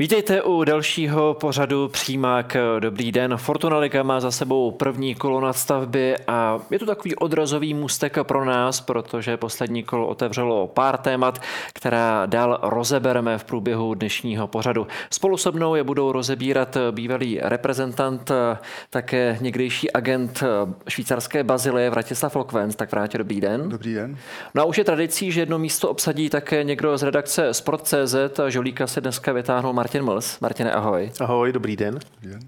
Vítejte u dalšího pořadu Přímák. Dobrý den. Fortuna Liga má za sebou první kolo nadstavby a je to takový odrazový můstek pro nás, protože poslední kolo otevřelo pár témat, která dál rozebereme v průběhu dnešního pořadu. Spolu se mnou je budou rozebírat bývalý reprezentant, také někdejší agent švýcarské Bazilie Vratislav Lokvenc. Tak vrátě, dobrý den. Dobrý den. No a už je tradicí, že jedno místo obsadí také někdo z redakce Sport.cz. Žolíka se dneska vytáhnul Martin Mls. Martine, ahoj. Ahoj, dobrý den. Dobrý den.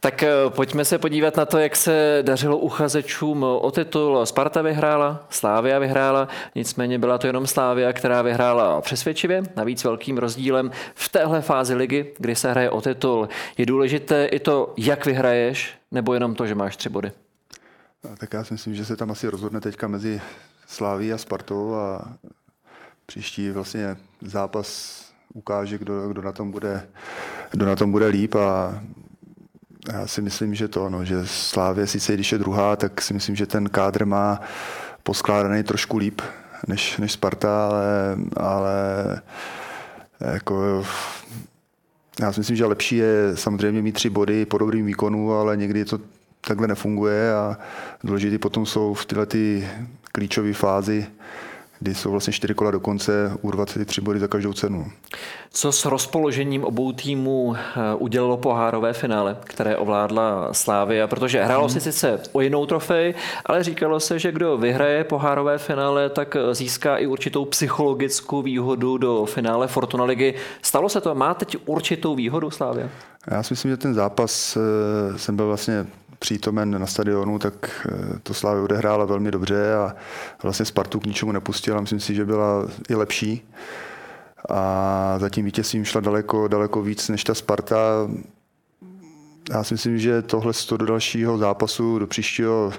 Tak eh, pojďme se podívat na to, jak se dařilo uchazečům o titul. Sparta vyhrála, Slávia vyhrála, nicméně byla to jenom Slávia, která vyhrála přesvědčivě, navíc velkým rozdílem v téhle fázi ligy, kdy se hraje o titul. Je důležité i to, jak vyhraješ, nebo jenom to, že máš tři body? Tak já si myslím, že se tam asi rozhodne teďka mezi Sláví a Spartou a příští vlastně zápas ukáže, kdo, kdo, na tom bude, kdo na tom bude líp a já si myslím, že to, no, že Slávě sice když je druhá, tak si myslím, že ten kádr má poskládaný trošku líp než, než Sparta, ale, ale jako, já si myslím, že lepší je samozřejmě mít tři body po dobrým výkonu, ale někdy to takhle nefunguje a důležité potom jsou v tyhle ty klíčové fázi kdy jsou vlastně čtyři kola do konce, urvat ty tři body za každou cenu. Co s rozpoložením obou týmů eh, udělalo pohárové finále, které ovládla Slávia, protože hrálo hmm. si sice o jinou trofej, ale říkalo se, že kdo vyhraje pohárové finále, tak získá i určitou psychologickou výhodu do finále Fortuna ligy. Stalo se to? Má teď určitou výhodu Slávia? Já si myslím, že ten zápas eh, jsem byl vlastně přítomen na stadionu, tak eh, to Slávy odehrála velmi dobře a vlastně Spartu k ničemu nepustila. Myslím si, že byla i lepší. A zatím vítězstvím šla daleko, daleko víc než ta Sparta. Já si myslím, že tohle do dalšího zápasu, do příštího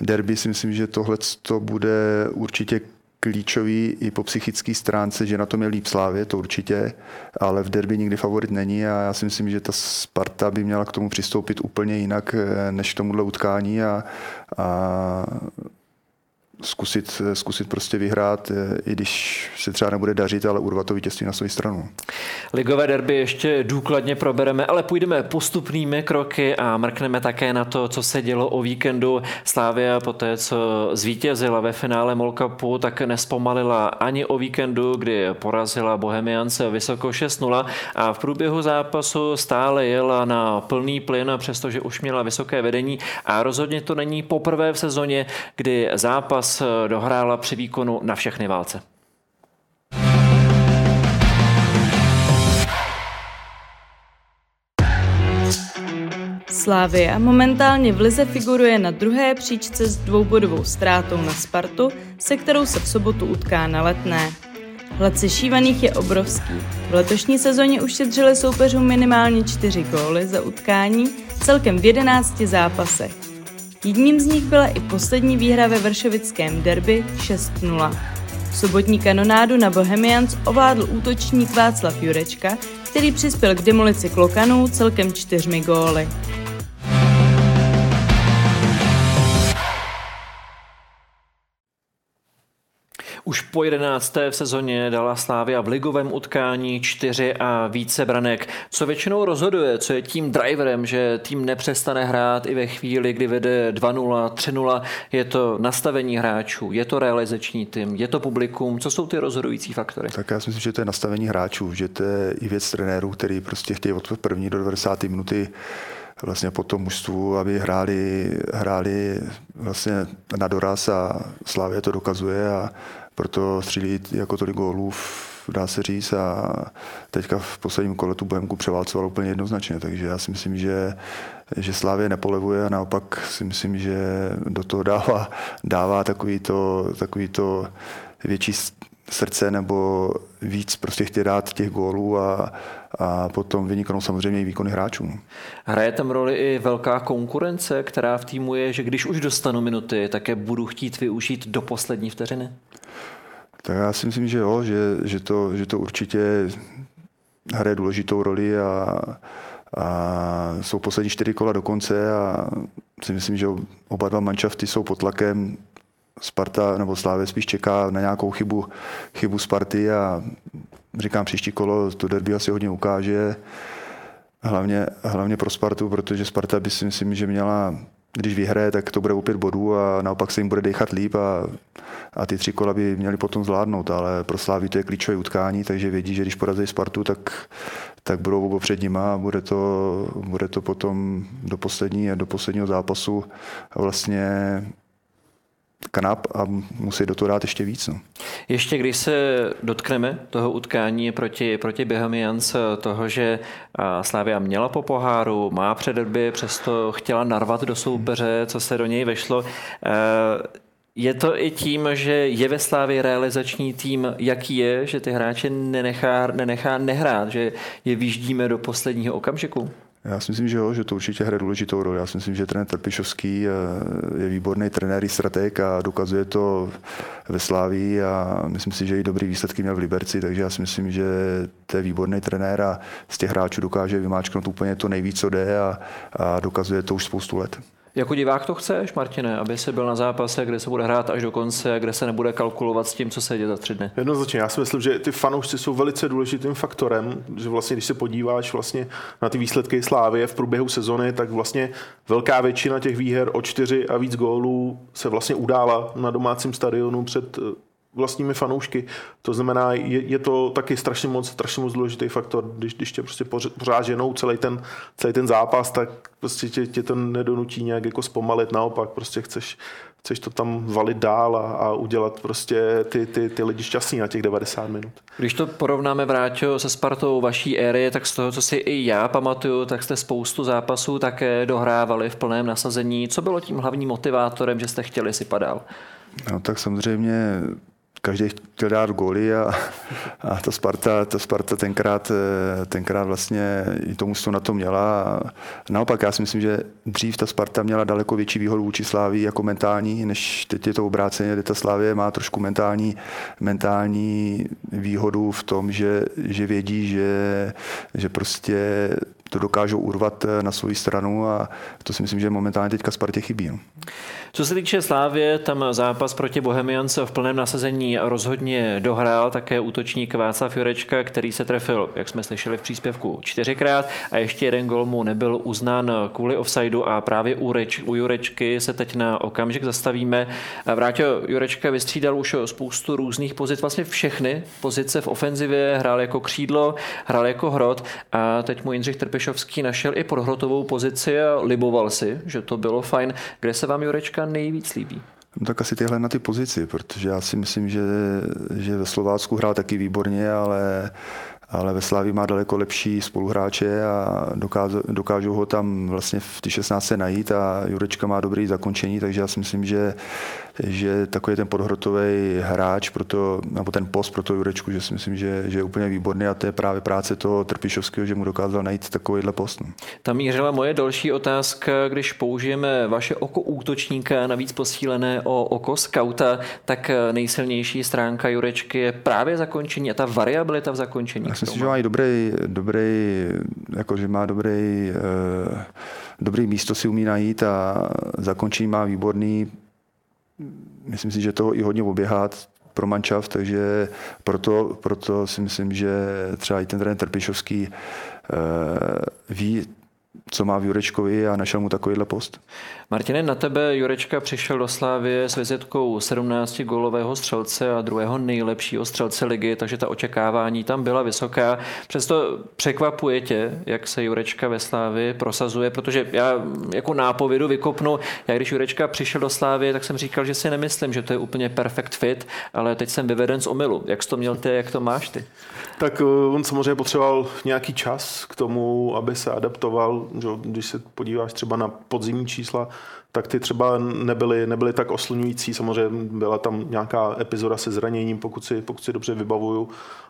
derby si myslím, že tohle to bude určitě klíčový i po psychické stránce, že na tom je líp Slávě, to určitě, ale v derby nikdy favorit není a já si myslím, že ta Sparta by měla k tomu přistoupit úplně jinak eh, než k tomuhle utkání a, a zkusit, zkusit prostě vyhrát, eh, i když se třeba nebude dařit, ale urvat to vítězství na svou stranu. Ligové derby ještě důkladně probereme, ale půjdeme postupnými kroky a mrkneme také na to, co se dělo o víkendu. Slávia po té, co zvítězila ve finále Mol Cupu, tak nespomalila ani o víkendu, kdy porazila Bohemiance vysoko 6-0 a v průběhu zápasu stále jela na plný plyn, přestože už měla vysoké vedení a rozhodně to není poprvé v sezóně, kdy zápas zápas eh, dohrála při výkonu na všechny válce. Slávia momentálně v Lize figuruje na druhé příčce s dvoubodovou ztrátou na Spartu, se kterou se v sobotu utká na letné. Hlad sešívaných je obrovský. V letošní sezóně ušetřili soupeřům minimálně čtyři góly za utkání, celkem v 11 zápasech. Jedním z nich byla i poslední výhra ve vršovickém derby 6-0. Sobotní kanonádu na Bohemians ovládl útočník Václav Jurečka, který přispěl k demolici klokanů celkem čtyřmi góly. Už po jedenácté v sezóně dala Slávia v ligovém utkání čtyři a více branek. Co většinou rozhoduje, co je tím driverem, že tým nepřestane hrát i ve chvíli, kdy vede 2-0, 3-0, je to nastavení hráčů, je to realizační tým, je to publikum, co jsou ty rozhodující faktory? Tak já si myslím, že to je nastavení hráčů, že to je i věc trenérů, který prostě chtějí od první do 90. minuty vlastně po tom mužstvu, aby hráli, hráli vlastně na doraz a Slávě to dokazuje a proto střílí jako tolik gólů, dá se říct, a teďka v posledním kole tu Bohemku převálcoval úplně jednoznačně, takže já si myslím, že, že Slávě nepolevuje a naopak si myslím, že do toho dává, dává takový to, takový to větší srdce nebo víc prostě chtějí dát těch gólů a, a potom vyniknou samozřejmě i výkony hráčů. Hraje tam roli i velká konkurence, která v týmu je, že když už dostanu minuty, tak je budu chtít využít do poslední vteřiny? Tak já si myslím, že jo, že, že, to, že to určitě hraje důležitou roli a, a jsou poslední čtyři kola do konce a si myslím, že oba dva manšafty jsou pod tlakem. Sparta nebo Slávě spíš čeká na nějakou chybu, chybu Sparty a říkám, příští kolo to derby asi hodně ukáže. Hlavně, hlavně pro Spartu, protože Sparta by si myslím, že měla když vyhraje, tak to bude opět bodů a naopak se jim bude dechat líp a, a ty tři kola by měli potom zvládnout, ale pro Slávy to je klíčové utkání, takže vědí, že když porazí Spartu, tak, tak budou oba před nima a bude to, bude to potom do, poslední, do posledního zápasu vlastně kanap a musí do toho dát ještě víc. No. Ještě když se dotkneme toho utkání proti, proti Bohemians, toho, že Slávia měla po poháru, má přederby, přesto chtěla narvat do soupeře, co se do něj vešlo. Je to i tím, že je ve Slávě realizační tým, jaký je, že ty hráče nenechá, nenechá nehrát, že je vyždíme do posledního okamžiku? Já si myslím, že jo, že to určitě hraje důležitou roli. Já si myslím, že trenér Trpišovský je výborný trenér i strateg a dokazuje to ve Slávii a myslím si, že i dobrý výsledky měl v Liberci, takže já si myslím, že to je výborný trenér a z těch hráčů dokáže vymáčknout úplně to nejvíc, co jde a, a dokazuje to už spoustu let. Jako divák to chceš, Martine, aby se byl na zápase, kde se bude hrát až do konce, kde se nebude kalkulovat s tím, co se děje za tři dny? Jednoznačně, já si myslím, že ty fanoušci jsou velice důležitým faktorem, že vlastně, když se podíváš vlastně na ty výsledky Slávie v průběhu sezony, tak vlastně velká většina těch výher o čtyři a víc gólů se vlastně udála na domácím stadionu před vlastními fanoušky. To znamená, je, je to taky strašně moc, strašně moc důležitý faktor. Když, když tě prostě pořád ženou celý ten, celý ten zápas, tak prostě tě, tě to nedonutí nějak jako zpomalit. Naopak, prostě chceš, chceš to tam valit dál a, a udělat prostě ty, ty, ty lidi šťastný na těch 90 minut. Když to porovnáme, Vráťo, se Spartou vaší éry, tak z toho, co si i já pamatuju, tak jste spoustu zápasů také dohrávali v plném nasazení. Co bylo tím hlavním motivátorem, že jste chtěli si padal? No tak samozřejmě každý chtěl dát góly a, a ta Sparta, ta Sparta tenkrát, eh, tenkrát vlastně i tomu to na to měla. A naopak já si myslím, že dřív ta Sparta měla daleko větší výhodu vůči Slávii jako mentální, než teď je to obráceně, kde ta Slávie má trošku mentální, mentální výhodu v tom, že, že vědí, že, že prostě to dokážou urvat eh, na svou stranu a to si myslím, že momentálně teďka Spartě chybí. No. Co se týče Slávě, tam zápas proti Bohemians v plném nasazení rozhodně dohrál také útočník Václav Jurečka, který se trefil, jak jsme slyšeli v příspěvku, čtyřikrát a ještě jeden gol mu nebyl uznán kvůli offsideu a právě u, Reč, u Jurečky se teď na okamžik zastavíme. Vrátil Jurečka vystřídal už spoustu různých pozic, vlastně všechny pozice v ofenzivě, hrál jako křídlo, hrál jako hrot a teď mu Jindřich Trpešovský našel i podhrotovou pozici a liboval si, že to bylo fajn. Kde se vám Jurečka nejvíc líbí? No tak asi tyhle na ty pozici, protože já si myslím, že, že ve Slovácku hrál taky výborně, ale ale ve Slávii má daleko lepší spoluhráče a dokážou, dokážou ho tam vlastně v ty 16 najít a Jurečka má dobrý zakončení, takže já si myslím, že, že takový ten podhrotový hráč, pro to, nebo ten post pro to Jurečku, že si myslím, že, že je úplně výborný a to je právě práce toho Trpišovského, že mu dokázal najít takovýhle post. No. Tam mířila moje další otázka, když použijeme vaše oko útočníka, navíc posílené o oko skauta, tak nejsilnější stránka Jurečky je právě zakončení a ta variabilita v zakončení. Já myslím, že má i dobrý, dobrý jako, že má dobrý, uh, dobrý místo si umí najít a zakončení má výborný. Myslím si, že toho i hodně oběhat pro mančav, takže proto, proto si myslím, že třeba i ten trenér Trpišovský uh, ví, co má v Jurečkovi a našel mu takovýhle post. Martine, na tebe Jurečka přišel do Slávie s vizitkou 17 gólového střelce a druhého nejlepšího střelce ligy, takže ta očekávání tam byla vysoká. Přesto překvapuje tě, jak se Jurečka ve Slávii prosazuje, protože já jako nápovědu vykopnu, já když Jurečka přišel do Slávie, tak jsem říkal, že si nemyslím, že to je úplně perfect fit, ale teď jsem vyveden z omylu. Jak jsi to měl ty, jak to máš ty? Tak eh, on samozřejmě potřeboval nějaký čas k tomu, aby se adaptoval. Když se podíváš třeba na podzimní čísla, tak ty třeba nebyly, nebyly tak oslňující. Samozřejmě byla tam nějaká epizoda se zraněním, pokud si, pokud si dobře vybavuju.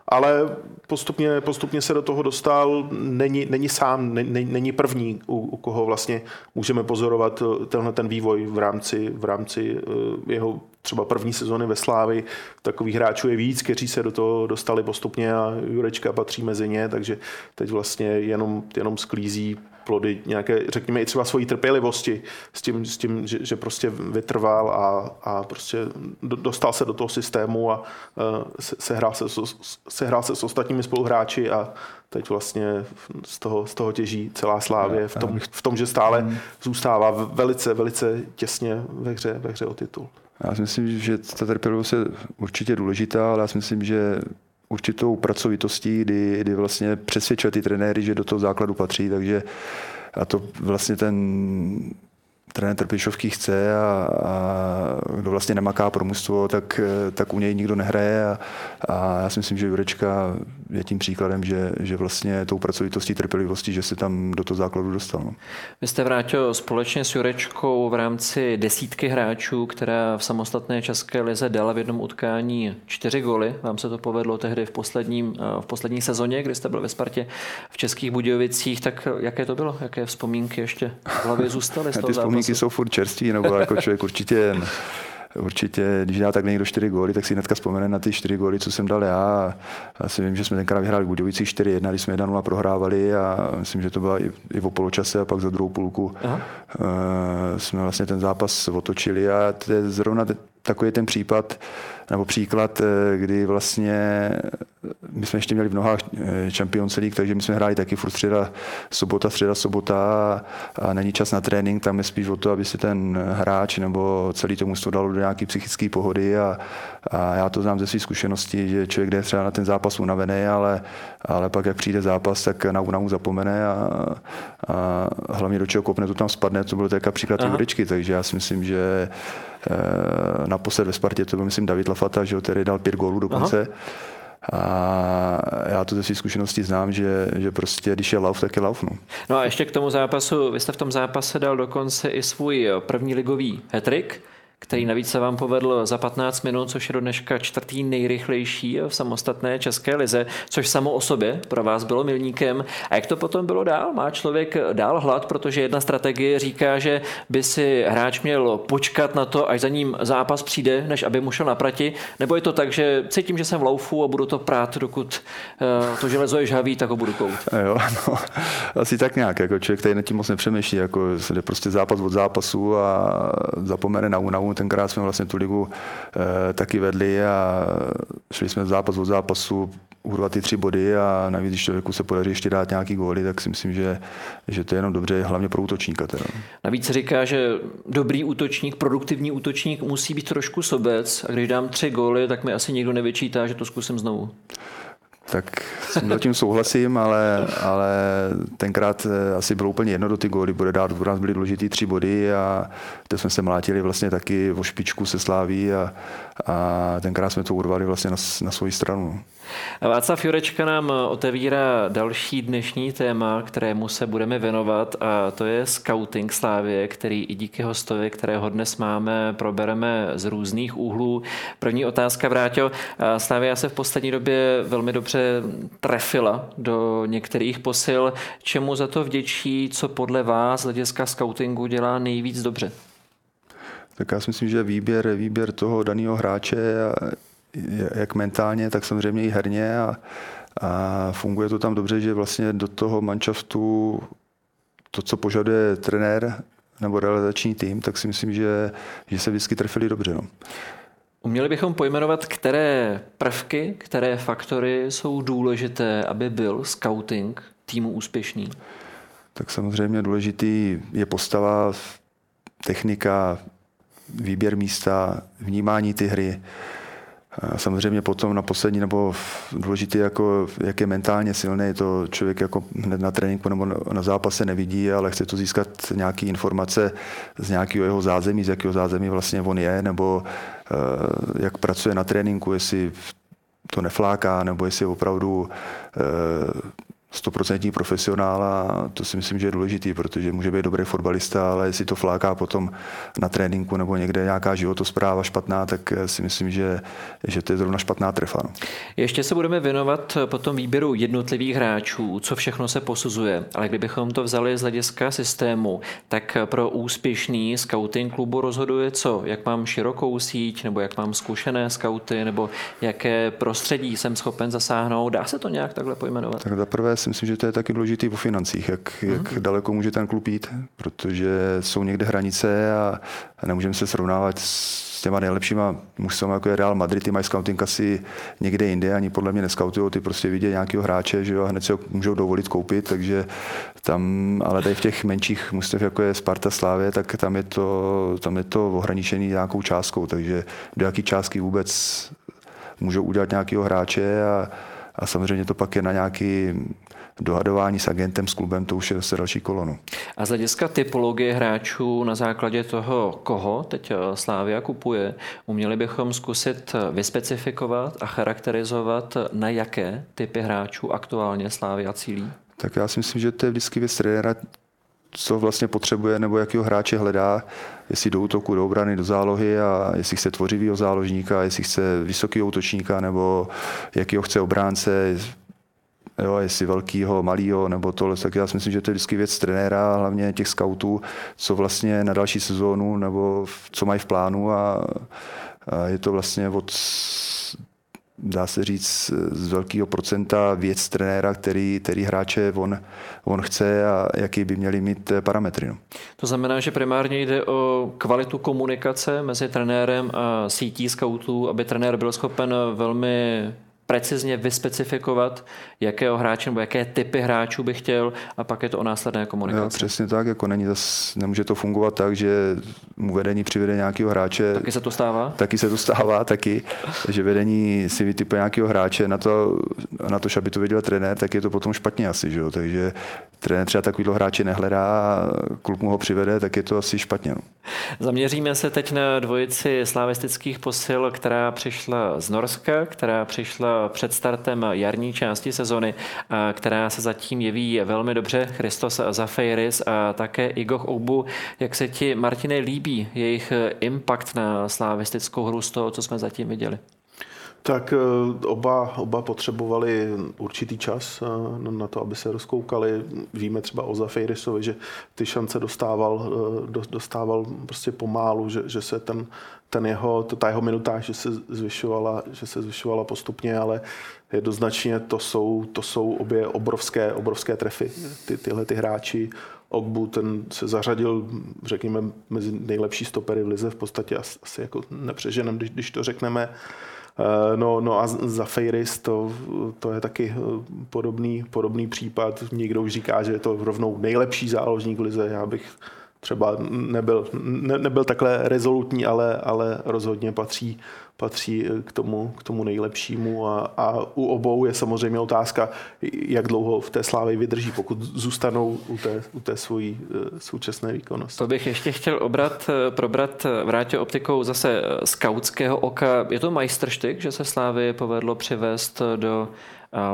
Ale postupně, postupně se do toho dostal. Není, není sám, není, není první, u, u koho vlastně můžeme pozorovat tenhle ten vývoj v rámci, v rámci eh, jeho třeba první sezony ve Slávi. Takových hráčů je víc, kteří se do toho dostali postupně a Jurečka patří mezi ně, takže teď vlastně jenom, jenom sklízí plody nějaké, řekněme, i třeba svojí trpělivosti s tím, s tím, že, že prostě vytrval a, a prostě dostal se do toho systému a uh, sehrál se, sehrál se s ostatními spoluhráči a teď vlastně z toho, z toho těží celá Slávě v tom, v tom, že stále hmm. zůstává velice, velice těsně ve hře, ve hře o titul. Já si myslím, že ta trpělivost je určitě důležitá, ale já si myslím, že určitou pracovitostí, kdy, kdy vlastně přesvědčuje ty trenéry, že do toho základu patří, takže a to vlastně ten trenér Trpišovský chce a, a kdo vlastně nemaká pro mužstvo, tak, tak u něj nikdo nehraje a, a já si myslím, že Jurečka je tím příkladem, že, že vlastně tou pracovitostí, trpělivostí, že se tam do toho základu dostal. No. Vy jste vrátil společně s Jurečkou v rámci desítky hráčů, která v samostatné České lize dala v jednom utkání čtyři goly. Vám se to povedlo tehdy v, posledním, v poslední sezóně, kdy jste byl ve Spartě v Českých Budějovicích. Tak jaké to bylo? Jaké vzpomínky ještě v hlavě zůstaly z toho Ty vzpomínky jsou furt čerství, nebo jako člověk určitě určitě, když dá tak někdo čtyři góly, tak si hnedka vzpomene na ty čtyři góly, co jsem dal já. Já si vím, že jsme tenkrát vyhráli v Budějovicích 4-1, když jsme 1-0 prohrávali a myslím, že to byla i, i o poločase a pak za druhou půlku Aha. Uh, jsme vlastně ten zápas otočili a to je zrovna takový ten případ, nebo příklad, eh, kdy vlastně eh, my jsme ještě měli v nohách eh, Champions League, takže my jsme hráli taky furt středa, sobota, středa, sobota a, není čas na trénink, tam je spíš o to, aby se ten hráč nebo celý tomu to dalo do nějaké psychické pohody a, a já to znám ze své zkušenosti, že člověk jde třeba na ten zápas unavený, ale, ale pak jak přijde zápas, tak na únavu zapomene a, a hlavně do čeho kopne, to tam spadne, to byl takový příklad Juričky, takže já si myslím, že naposled ve Spartě to byl, myslím, David Lafata, že který dal pět gólů dokonce. Aha. A já to ze své zkušenosti znám, že, že prostě, když je lauf, tak je lauf. No. no a ještě k tomu zápasu, vy jste v tom zápase dal dokonce i svůj první ligový hetrik který navíc se vám povedl za 15 minut, což je do dneška čtvrtý nejrychlejší v samostatné české lize, což samo o sobě pro vás bylo milníkem. A jak to potom bylo dál? Má člověk dál hlad, protože jedna strategie říká, že by si hráč měl počkat na to, až za ním zápas přijde, než aby mu šel na prati, nebo je to tak, že cítím, že jsem v laufu a budu to prát, dokud eh, to železo je žhavý, tak ho budu kout. Jo, no, asi tak nějak, jako člověk tady nad tím moc nepřemýšlí, jako jde prostě zápas od zápasu a zapomene na únavu tenkrát jsme vlastně tu ligu e, taky vedli a šli jsme zápas od zápasu urvat ty tři body a navíc, když člověku se podaří ještě dát nějaký góly, tak si myslím, že, že to je jenom dobře, hlavně pro útočníka. Teda. Navíc se říká, že dobrý útočník, produktivní útočník musí být trošku sobec a když dám tři góly, tak mi asi nikdo nevyčítá, že to zkusím znovu tak s tím souhlasím, ale, ale tenkrát eh, asi bylo úplně jedno do ty góly, bude dát, pro nás byly důležitý tři body a to jsme se mlátili vlastně taky o špičku se sláví a, a tenkrát jsme to urvali vlastně na, na svoji stranu. Václav Jurečka nám otevírá další dnešní téma, kterému se budeme věnovat a to je scouting Slávě, který i díky hostovi, kterého dnes máme, probereme z různých úhlů. První otázka, Vráťo. Slávia se v poslední době velmi dobře trefila do některých posil. Čemu za to vděčí, co podle vás z hlediska scoutingu dělá nejvíc dobře? Tak já si myslím, že výběr, výběr toho daného hráče jak mentálně, tak samozřejmě i herně a, a funguje to tam dobře, že vlastně do toho manšaftu to, co požaduje trenér nebo realizační tým, tak si myslím, že, že se vždycky trefili dobře. No. Uměli bychom pojmenovat, které prvky, které faktory jsou důležité, aby byl scouting týmu úspěšný? Tak samozřejmě důležitý je postava, technika, výběr místa, vnímání ty hry, Samozřejmě potom na poslední nebo důležité, jako, jak je mentálně silný, to člověk jako hned na tréninku nebo na zápase nevidí, ale chce to získat nějaké informace z nějakého jeho zázemí, z jakého zázemí vlastně on je, nebo uh, jak pracuje na tréninku, jestli to nefláká, nebo jestli opravdu uh, stoprocentní profesionál a to si myslím, že je důležitý, protože může být dobrý fotbalista, ale jestli to fláká potom na tréninku nebo někde nějaká životospráva špatná, tak si myslím, že, že to je zrovna špatná trefa. No. Ještě se budeme věnovat potom výběru jednotlivých hráčů, co všechno se posuzuje, ale kdybychom to vzali z hlediska systému, tak pro úspěšný scouting klubu rozhoduje co? Jak mám širokou síť, nebo jak mám zkušené scouty, nebo jaké prostředí jsem schopen zasáhnout? Dá se to nějak takhle pojmenovat? Tak za prvé si myslím, že to je taky důležitý o financích, jak, mm. jak daleko může ten klub jít, protože jsou někde hranice a, a nemůžeme se srovnávat s těma nejlepšíma mužstvama, jako je Real Madrid, ty mají scouting asi někde jinde, ani podle mě neskautují, ty prostě vidějí nějakého hráče, že jo, a hned si ho můžou dovolit koupit, takže tam, ale tady v těch menších mužstev, jako je Sparta Slávě, tak tam je to, tam je to ohraničený nějakou částkou, takže do jaký částky vůbec můžou udělat nějakého hráče a, a samozřejmě to pak je na nějaký dohadování s agentem, s klubem, to už je zase další kolonu. A z hlediska typologie hráčů na základě toho, koho teď eh, Slávia kupuje, uměli bychom zkusit vyspecifikovat a charakterizovat, na jaké typy hráčů aktuálně Slávia cílí? Tak já si myslím, že to je vždycky věc trenéra, co vlastně potřebuje nebo jakýho hráče hledá, jestli do útoku, do obrany, do zálohy a jestli chce tvořivého záložníka, jestli chce vysoký útočníka nebo jakýho chce obránce, jo, jestli velkýho, malýho nebo tohle, tak já si myslím, že to je vždycky věc trenéra, hlavně těch scoutů, co vlastně na další sezónu nebo co mají v plánu a, a je to vlastně od dá se říct, z velkého procenta věc trenéra, který, který hráče on, on chce a jaký by měli mít parametry. No. To znamená, že primárně jde o kvalitu komunikace mezi trenérem a sítí scoutů, aby trenér byl schopen velmi precizně vyspecifikovat, jakého hráče nebo jaké typy hráčů by chtěl a pak je to o následné komunikaci. Jo, přesně tak, jako není zas, nemůže to fungovat tak, že mu vedení přivede nějakého hráče. Taky se to stává? Taky se to stává, taky, že vedení si vytipuje nějakého hráče na to, na to, aby to viděl trenér, tak je to potom špatně asi, že jo? takže trenér třeba takovýhle hráče nehledá a klub mu ho přivede, tak je to asi špatně. No. Zaměříme se teď na dvojici slavistických posil, která přišla z Norska, která přišla před startem jarní části sezony, která se zatím jeví velmi dobře. Christos Zafeiris a také Igoch Obu. Jak se ti, Martine, líbí jejich impact na slavistickou hru z toho, co jsme zatím viděli? Tak eh, oba, oba potřebovali určitý čas eh, na to, aby se rozkoukali. Víme třeba o Zafejrisovi, že ty šance dostával, eh, dostával prostě pomálu, že, že se ten, ten jeho, ta jeho minutáž, že se zvyšovala, že se zvyšovala postupně, ale jednoznačně to jsou, to jsou obě obrovské, obrovské trefy. Ty, tyhle ty hráči, Ogbu, ten se zařadil, řekněme, mezi nejlepší stopery v lize, v podstatě asi, jako nepřeženem, když, když to řekneme. Eh, no, no a za Fejris to, to je taky eh, podobný, podobný případ. Někdo už říká, že je to rovnou nejlepší záložník v lize. Já bych třeba nebyl, ne, nebyl takhle rezolutní, ale, ale rozhodně patří, patří k tomu, k tomu nejlepšímu a, a u obou je samozřejmě otázka, jak dlouho v té slávě vydrží, pokud zůstanou u té, u té svojí eh, současné výkonnosti. To bych ještě chtěl obrat, eh, probrat, eh, vrátit optikou zase skautského oka. Je to majstrštyk, že se Slávy povedlo přivést do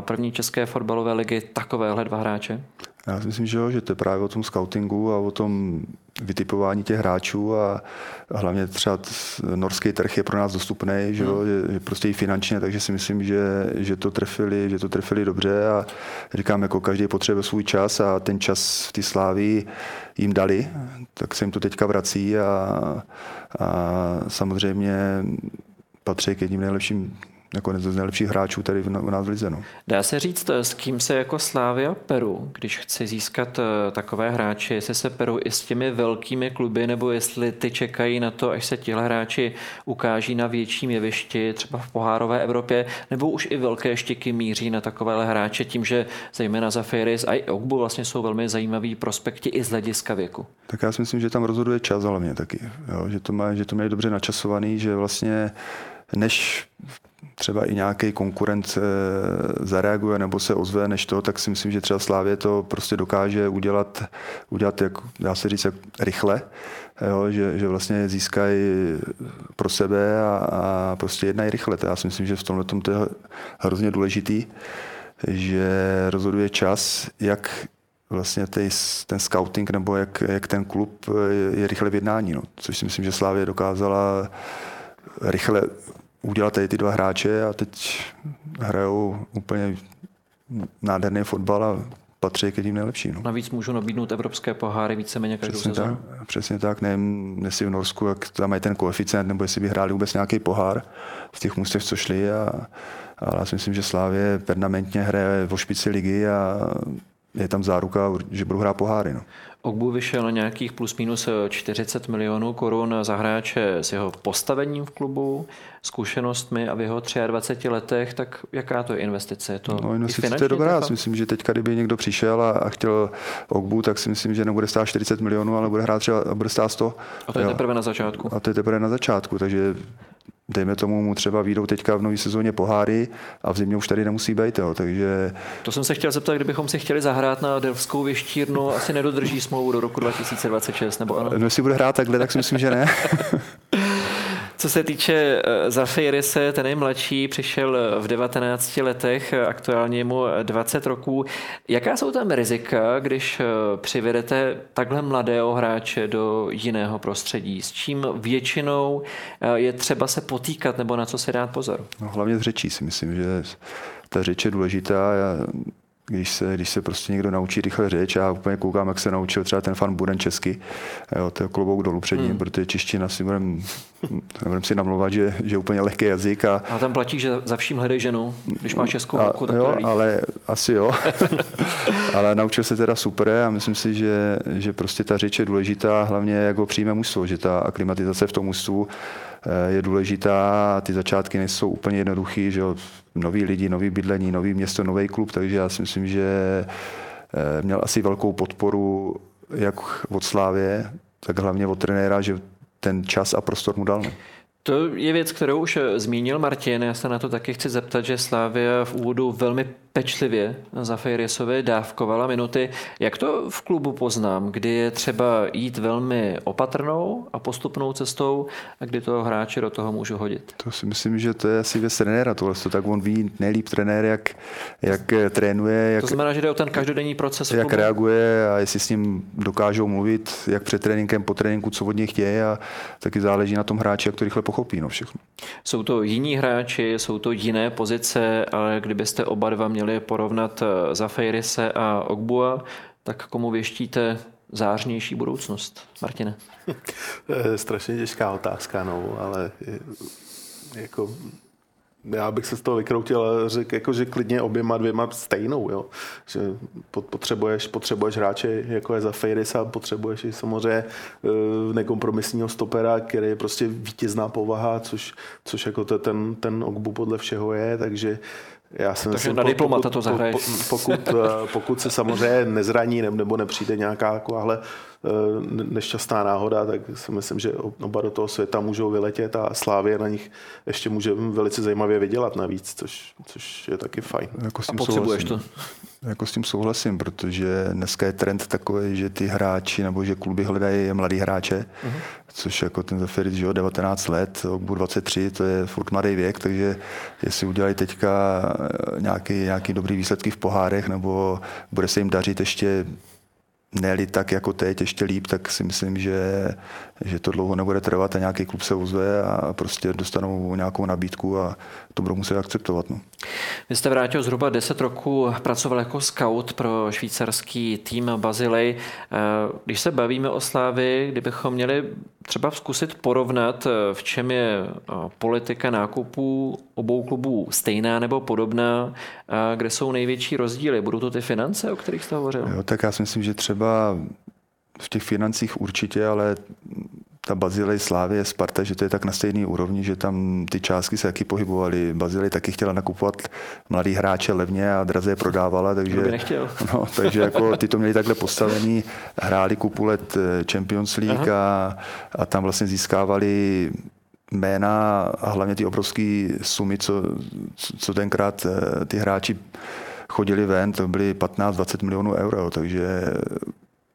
první české fotbalové ligy takovéhle dva hráče? Já si myslím, že, jo, že to je právě o tom scoutingu a o tom vytipování těch hráčů a hlavně třeba norský trh je pro nás dostupný, že, jo, hmm. je prostě i finančně, takže si myslím, že, že, to trefili, že to trefili dobře a říkám, jako každý potřebuje svůj čas a ten čas v té slávii jim dali, tak se jim to teďka vrací a, a samozřejmě patří k jedním nejlepším nakonec z nejlepších hráčů tady v, u nás v Lize. No. Dá se říct, s kým se jako Slávia peru, když chci získat eh, takové hráče, jestli se peru i s těmi velkými kluby, nebo jestli ty čekají na to, až se tihle hráči ukáží na větším jevišti, třeba v pohárové Evropě, nebo už i velké štiky míří na takovéhle hráče tím, že zejména za Ferris a i Ogbu vlastně jsou velmi zajímaví prospekti i z hlediska věku. Tak já si myslím, že tam rozhoduje čas hlavně taky, jo? Že, to má, že to mají dobře načasovaný, že vlastně než třeba i nějaký konkurent eh, zareaguje nebo se ozve než to, tak si myslím, že třeba Slávě to prostě dokáže udělat, udělat jak, dá se říct, jak rychle, jo, že, že vlastně získají pro sebe a, a prostě jednají rychle. Já si myslím, že v tomhle tom to je hrozně důležitý, že rozhoduje čas, jak vlastně tej, ten scouting nebo jak, jak ten klub je, je rychle v jednání, no. což si myslím, že Slávě dokázala rychle udělat tady ty dva hráče a teď hrajou úplně nádherný fotbal a patří k jedním nejlepším. No. Navíc můžu nabídnout evropské poháry víceméně každou přesně sezónu. Tak, přesně tak, nevím, jestli v Norsku, jak tam mají ten koeficient, nebo jestli by hráli vůbec nějaký pohár v těch můstech, co šli. A, ale já si myslím, že Slávě permanentně hraje o špici ligy a je tam záruka, že budou hrát poháry. No. Ogbu vyšel na nějakých plus minus 40 milionů korun za hráče s jeho postavením v klubu, zkušenostmi a v jeho 23 letech, tak jaká to je investice? Je to no, investice to je dobrá. Já si myslím, že teď, kdyby někdo přišel a, a chtěl Ogbu, tak si myslím, že nebude stát 40 milionů, ale bude hrát třeba bude stát 100. A to je teprve na začátku. A to je teprve na začátku, takže dejme tomu, mu třeba výjdou teďka v nové sezóně poháry a v zimě už tady nemusí být. Jo. Takže... To jsem se chtěl zeptat, kdybychom si chtěli zahrát na Delvskou věštírnu, asi nedodrží smlouvu do roku 2026, nebo ano? No, jestli bude hrát takhle, tak si myslím, že ne. Co se týče eh, Zafirise, ten je mladší, přišel eh, v 19 letech, eh, aktuálně mu 20 roků. Jaká jsou tam rizika, když přivedete takhle mladého hráče do jiného prostředí? S čím většinou je třeba se potýkat nebo na co se dát pozor? No, hlavně z řečí si myslím, že ta řeč je důležitá. Já když se, když se prostě někdo naučí rychle řeč, já úplně koukám, jak se naučil třeba ten fan Buden česky, jo, to je klobouk dolů před ním, hmm. protože čeština si budeme budem si namlouvat, že, že je úplně lehký jazyk. A, a tam platí, že za vším hledej ženu, když máš českou ruku, tak jo, to ale asi jo. ale naučil se teda super a myslím si, že, že prostě ta řeč je důležitá, hlavně jak ho přijme mužstvo, že ta aklimatizace v tom mužstvu je důležitá. Ty začátky nejsou úplně jednoduchý, že jo? noví lidi, nový bydlení, nový město, nový klub, takže já si myslím, že eh, měl asi velkou podporu jak od Slávě, tak hlavně od trenéra, že ten čas a prostor mu dal. No. To je věc, kterou už zmínil Martin. Já se na to taky chci zeptat, že Slávia v úvodu velmi pečlivě za Fejriesovi dávkovala minuty. Jak to v klubu poznám, kdy je třeba jít velmi opatrnou a postupnou cestou a kdy toho hráče do toho můžu hodit? To si myslím, že to je asi věc trenéra. Tohle, tak on ví nejlíp trenér, jak, jak trénuje. Jak, to znamená, že jde o ten každodenní proces. Jak klubu? reaguje a jestli s ním dokážou mluvit, jak před tréninkem, po tréninku, co od něj chtějí a taky záleží na tom hráči, jak to rychle pochopí. No všechno. Jsou to jiní hráči, jsou to jiné pozice, ale kdybyste oba dva měli měli porovnat eh, za Fejrise a Ogbua, tak komu věštíte zářnější budoucnost, Martine? Je strašně těžká otázka, no, ale jako já bych se z toho vykroutil a řekl, jako, že klidně oběma dvěma stejnou, jo. Že potřebuješ, potřebuješ hráče, jako je za Fejris a potřebuješ i samozřejmě eh, nekompromisního stopera, který je prostě vítězná povaha, což, což jako to ten, ten Ogbu podle všeho je, takže já si Takže myslím, na diplomata to zahraješ. Pokud, eh, pokud se samozřejmě nezraní nebo nepřijde nějaká takováhle nešťastná náhoda, tak si myslím, že oba do toho světa můžou vyletět a Slávě na nich ještě může velice zajímavě vydělat navíc, což, což je taky fajn. Jako s tím a potřebuješ souhlasím. to? Jako s tím souhlasím, protože dneska je trend takový, že ty hráči nebo že kluby hledají mladý hráče, uh-huh. což jako ten Zafiris, že jo, 19 let, Ogbu 23, to je furt mladý věk, takže jestli udělají teďka nějaký, nějaký dobrý výsledky v pohárech nebo bude se jim dařit ještě ne tak jako teď, ještě líp, tak si myslím, že, že to dlouho nebude trvat a nějaký klub se ozve a prostě dostanou nějakou nabídku a to budou muset akceptovat. No. Vy jste vrátil zhruba 10 roků, pracoval jako scout pro švýcarský tým Bazilej. Eh, když se bavíme o Slávy, kdybychom měli třeba zkusit porovnat, eh, v čem je eh, politika nákupů obou klubů stejná nebo podobná, a kde jsou největší rozdíly? Budou to ty finance, o kterých jste hovořil? Jo, tak já si myslím, že třeba v těch financích určitě, ale ta Bazilej Slávě, Sparta, že to je tak na stejné úrovni, že tam ty částky se taky pohybovaly. Bazilej taky chtěla nakupovat mladý hráče levně a draze je prodávala, takže, nechtěl. No, takže jako ty to měli takhle postavený, hráli kupu let eh, Champions League a, a, tam vlastně získávali jména a hlavně ty obrovské sumy, co, co tenkrát eh, ty hráči chodili ven, to byly 15-20 milionů euro, takže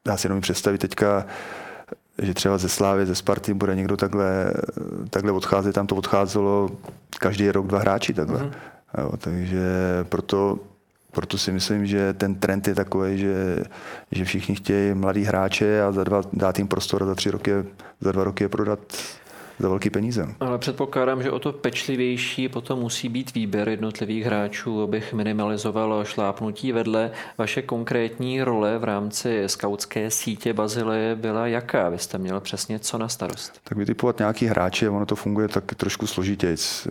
já si jenom představit teďka že třeba ze Slávy, ze Sparty bude někdo takhle, takhle odcházet, tam to odcházelo každý rok dva hráči takhle. Mm-hmm. Jo, takže proto, proto si myslím, že ten trend je takový, že, že všichni chtějí mladý hráče a za dva dát jim prostor a za tři roky, za dva roky je prodat za velký peníze. Ale předpokládám, že o to pečlivější potom musí být výběr jednotlivých hráčů, abych minimalizoval šlápnutí vedle. Vaše konkrétní role v rámci skautské sítě Bazilie byla jaká? Vy jste měl přesně co na starost? Tak vytipovat nějaký hráče, ono to funguje tak trošku složitějc.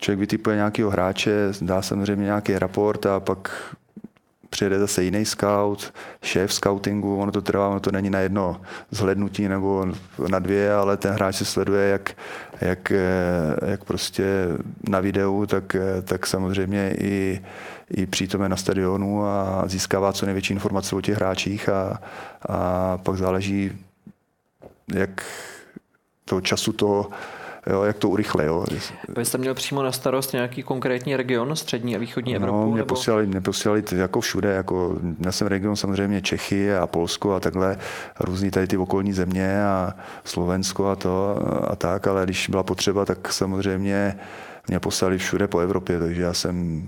Člověk vytipuje nějakého hráče, dá samozřejmě nějaký raport a pak přijede zase jiný scout, šéf scoutingu, ono to trvá, ono to není na jedno zhlednutí nebo na dvě, ale ten hráč se sleduje jak, jak, jak prostě na videu, tak, tak samozřejmě i, i přítomen na stadionu a získává co největší informace o těch hráčích a, a pak záleží, jak toho času toho jo, jak to urychle. Jo. Vy jste měl přímo na starost nějaký konkrétní region, střední a východní no, Evropu? Mě, nebo? posílali, mě posílali jako všude, jako já jsem region samozřejmě Čechy a Polsko a takhle, různý tady ty okolní země a Slovensko a to a tak, ale když byla potřeba, tak samozřejmě mě poslali všude po Evropě, takže já jsem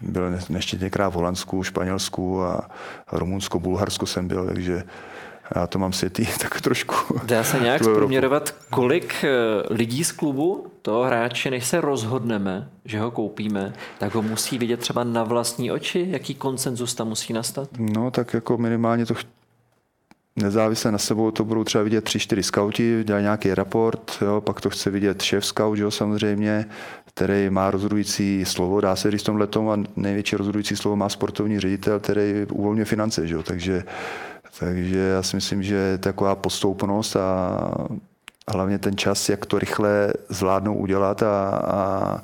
byl neštětněkrát v Holandsku, Španělsku a Rumunsku, Bulharsko jsem byl, takže já to mám světý tak trošku. Dá se nějak zprůměrovat, kolik eh, lidí z klubu toho hráče, než se rozhodneme, že ho koupíme, tak ho musí vidět třeba na vlastní oči? Jaký konsenzus tam musí nastat? No tak jako minimálně to nezávisle na sebou to budou třeba vidět tři, čtyři skauti, dělají nějaký raport, jo, pak to chce vidět šéf scout, jo, samozřejmě, který má rozhodující slovo, dá se říct tomhle a největší rozhodující slovo má sportovní ředitel, který uvolňuje finance, že jo, takže takže já si myslím, že taková postoupnost a hlavně ten čas, jak to rychle zvládnou udělat a, a,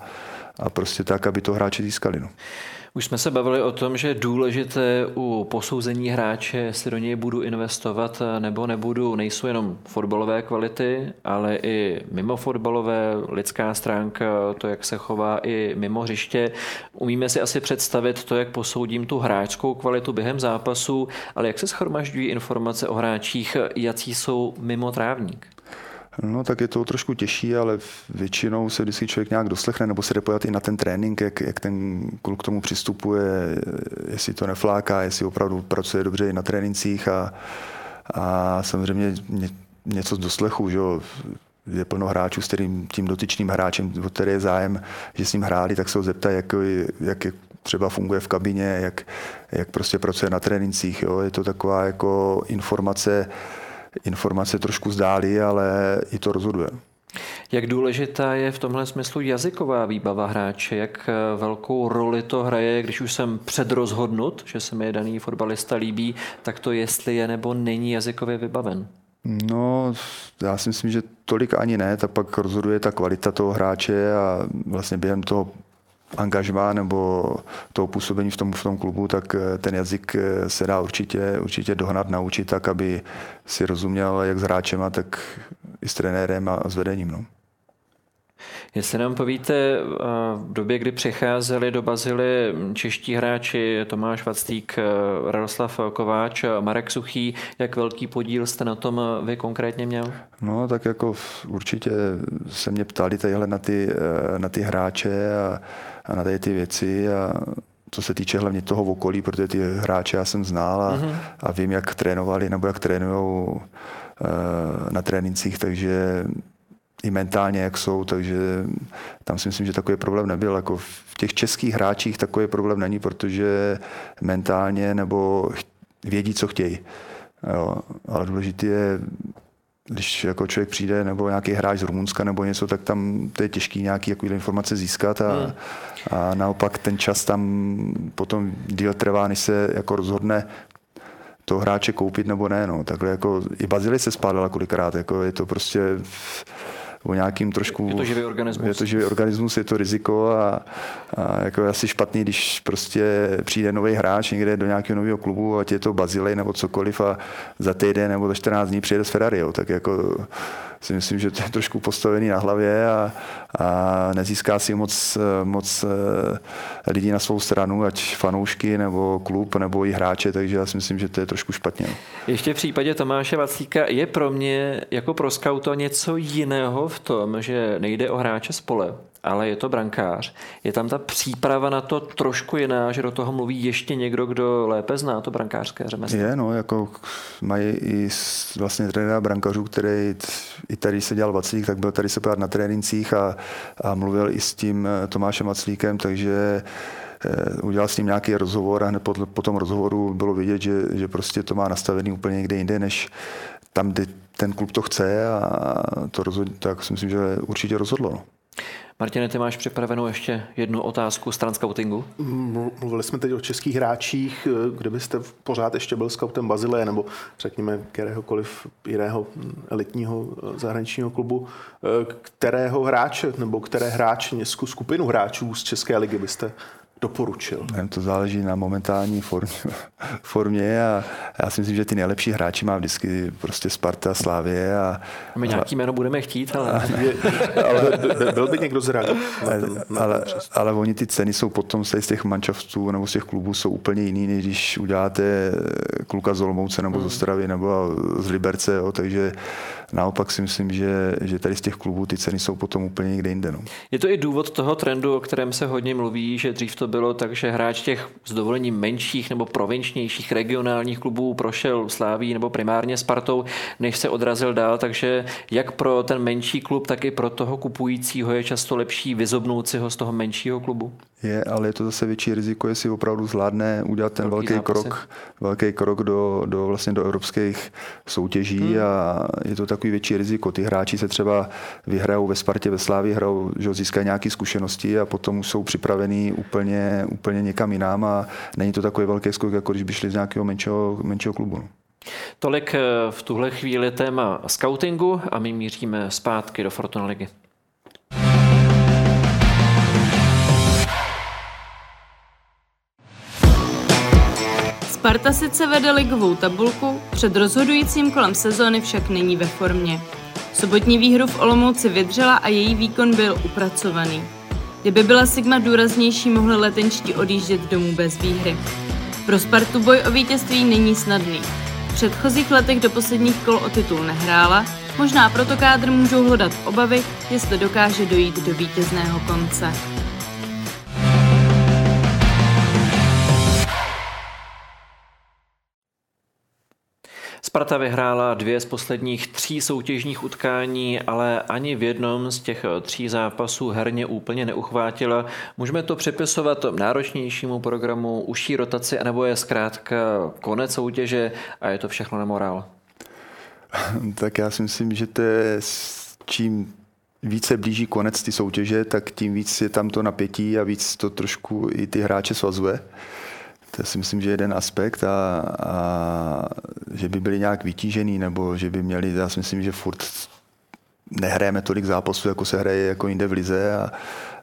a prostě tak, aby to hráči získali. No. Už jsme se bavili o tom, že je důležité u posouzení hráče, jestli do něj budu investovat nebo nebudu, nejsou jenom fotbalové kvality, ale i mimo fotbalové, lidská stránka, to, jak se chová i mimo hřiště. Umíme si asi představit to, jak posoudím tu hráčskou kvalitu během zápasu, ale jak se schromažďují informace o hráčích, jací jsou mimo trávník? No tak je to trošku těžší, ale většinou se vždycky člověk nějak doslechne nebo se jde pojat i na ten trénink, jak, jak ten kluk k tomu přistupuje, jestli to nefláká, jestli opravdu pracuje dobře i na trénincích a, a samozřejmě ně, něco z doslechu, že jo, je plno hráčů, s kterým tím dotyčným hráčem, o který je zájem, že s ním hráli, tak se ho zeptají, jak, jak třeba funguje v kabině, jak, jak prostě pracuje na trénincích. Jo. Je to taková jako informace, informace trošku zdály, ale i to rozhoduje. Jak důležitá je v tomhle smyslu jazyková výbava hráče? Jak eh, velkou roli to hraje, když už jsem předrozhodnut, že se mi daný fotbalista líbí, tak to jestli je nebo není jazykově vybaven? No, já si myslím, že tolik ani ne, tak pak rozhoduje ta kvalita toho hráče a vlastně během toho angažmá nebo toho působení v tom, v tom klubu, tak eh, ten jazyk eh, se dá určitě, určitě dohnat, naučit tak, aby si rozuměl jak s hráčem, tak i s trenérem a s vedením. No. Jestli nám povíte, v době, kdy přicházeli do Bazily čeští hráči Tomáš Vaclík, Radoslav Kováč, Marek Suchý, jak velký podíl jste na tom vy konkrétně měl? No tak jako určitě se mě ptali tadyhle na ty, na ty hráče a na tady ty věci a co se týče hlavně toho okolí, protože ty hráče já jsem znal a, mm-hmm. a vím, jak trénovali nebo jak trénují na trénincích, takže i mentálně, jak jsou, takže tam si myslím, že takový problém nebyl. Jako v těch českých hráčích takový problém není, protože mentálně nebo vědí, co chtějí. Jo, ale důležité je, když jako člověk přijde nebo nějaký hráč z Rumunska nebo něco, tak tam to je těžký nějaký jako informace získat a, hmm. a naopak ten čas tam potom díl trvá, než se jako rozhodne toho hráče koupit nebo ne. No. Takhle jako i Bazily se spádala kolikrát, jako je to prostě o nějakým trošku... Je to živý organismus. Je to živý organismus, je to riziko a, a jako asi špatný, když prostě přijde nový hráč někde do nějakého nového klubu, ať je to Bazilej nebo cokoliv a za týden nebo za 14 dní přijede s Ferrari, jo, tak jako si myslím, že to je trošku postavený na hlavě a, a nezíská si moc, moc eh, lidí na svou stranu, ať fanoušky nebo klub nebo i hráče, takže já si myslím, že to je trošku špatně. Ještě v případě Tomáše Vaclíka je pro mě jako pro skauto něco jiného v tom, že nejde o hráče z pole, ale je to brankář. Je tam ta příprava na to trošku jiná, že do toho mluví ještě někdo, kdo lépe zná to brankářské řemeslo? Je, no, jako mají i vlastně trenéra brankařů, který i tady se dělal Vaclík, tak byl tady se na trénincích a, a mluvil i s tím eh, Tomášem Vaclíkem, takže eh, udělal s ním nějaký rozhovor a hned po, po tom rozhovoru bylo vidět, že, že prostě to má nastavený úplně někde jinde, než tam, kde ten klub to chce a to rozhodně, tak si myslím, že určitě rozhodlo. No. Martine, ty máš připravenou ještě jednu otázku stran scoutingu? Mluvili jsme teď o českých hráčích. Kdybyste pořád ještě byl scoutem Bazileje nebo řekněme kteréhokoliv jiného elitního zahraničního klubu, kterého hráče nebo které hráče, skupinu hráčů z České ligy byste doporučil? Nevím, to záleží na momentální formě, formě a já si myslím, že ty nejlepší hráči má vždycky prostě Sparta, Slávě. A, a my nějaký jméno budeme chtít, ale... ale byl by někdo zradil. ale, ale oni ty ceny jsou potom z těch manšaftů nebo z těch klubů jsou úplně jiný, než když uděláte kluka z Olomouce nebo hmm. z Ostravy nebo z Liberce, jo, takže naopak si myslím, že, že tady z těch klubů ty ceny jsou potom úplně někde jinde. No. Je to i důvod toho trendu, o kterém se hodně mluví, že dřív to bylo tak, že hráč těch s dovolením menších nebo provinčnějších regionálních klubů prošel Sláví nebo primárně Spartou, než se odrazil dál, takže jak pro ten menší klub, tak i pro toho kupujícího je často lepší vyzobnout si ho z toho menšího klubu. Je, ale je to zase větší riziko, jestli opravdu zvládne udělat ten velký, velký krok, velký krok do, do, vlastně do evropských soutěží hmm. a je to takový větší riziko. Ty hráči se třeba vyhrajou ve Spartě, ve Slávii, hrajou, že získají nějaké zkušenosti a potom jsou připravení úplně, úplně někam jinam a není to takový velký skok, jako když by šli z nějakého menšího, menšího klubu. No. Tolik eh, v tuhle chvíli téma scoutingu a my míříme zpátky do Fortuna ligy. Sparta sice vede ligovou tabulku, před rozhodujícím kolem sezóny však není ve formě. Sobotní výhru v Olomouci vydřela a její výkon byl upracovaný. Kdyby byla Sigma důraznější, mohly letenčtí odjíždět domů bez výhry. Pro Spartu boj o vítězství není snadný. V předchozích letech do posledních kol o titul nehrála, možná proto kádr můžou hledat obavy, jestli dokáže dojít do vítězného konce. Sparta vyhrála dvě z posledních tří soutěžních utkání, ale ani v jednom z těch tří zápasů herně úplně neuchvátila. Můžeme to připisovat náročnějšímu programu, užší rotaci, anebo je zkrátka konec soutěže a je to všechno na morál? Tak já si myslím, že to je čím více blíží konec ty soutěže, tak tím víc je tam to napětí a víc to trošku i ty hráče svazuje. To si myslím, že je jeden aspekt a, a že by byli nějak vytížený nebo že by měli, já si myslím, že furt nehrajeme tolik zápasů, jako se hraje jako jinde v lize a,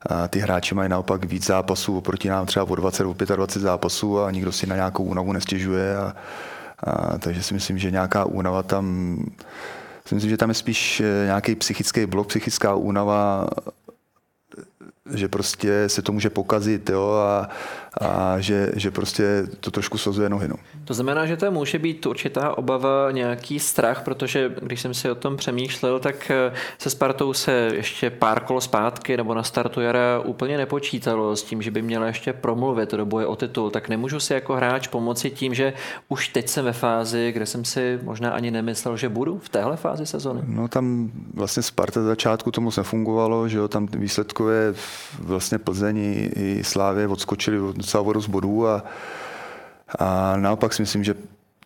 a ty hráči mají naopak víc zápasů oproti nám třeba o 20 o 25 zápasů a nikdo si na nějakou únavu nestěžuje a, a takže si myslím, že nějaká únava tam si myslím, že tam je spíš eh, nějaký psychický blok, psychická únava že prostě se to může pokazit jo, a, a že, že prostě to trošku sozuje nohy. No. To znamená, že to může být určitá obava, nějaký strach, protože když jsem si o tom přemýšlel, tak eh, se Spartou se ještě pár kol zpátky nebo na startu jara úplně nepočítalo s tím, že by měla ještě promluvit do boje o titul, tak nemůžu si jako hráč pomoci tím, že už teď jsem ve fázi, kde jsem si možná ani nemyslel, že budu v téhle fázi sezony. No tam vlastně Sparta začátku tomu nefungovalo, že jo, tam výsledkové vlastně Plzeň i Slávě odskočili docela vodu z bodů a, a naopak si myslím, že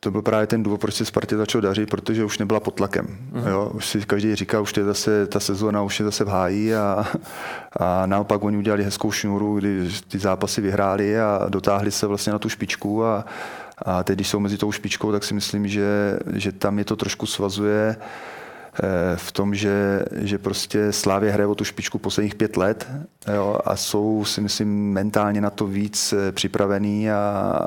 to byl právě ten důvod, proč se Spartě začal dařit, protože už nebyla pod tlakem. Mm. Jo? Už si každý říká, už je zase, ta sezóna už je zase v háji a, a naopak oni udělali hezkou šňůru, kdy ty zápasy vyhráli a dotáhli se vlastně na tu špičku a, a teď, když jsou mezi tou špičkou, tak si myslím, že, že tam je to trošku svazuje v tom, že, že prostě Slávě hraje o tu špičku posledních pět let jo, a jsou si myslím mentálně na to víc eh, připravený a,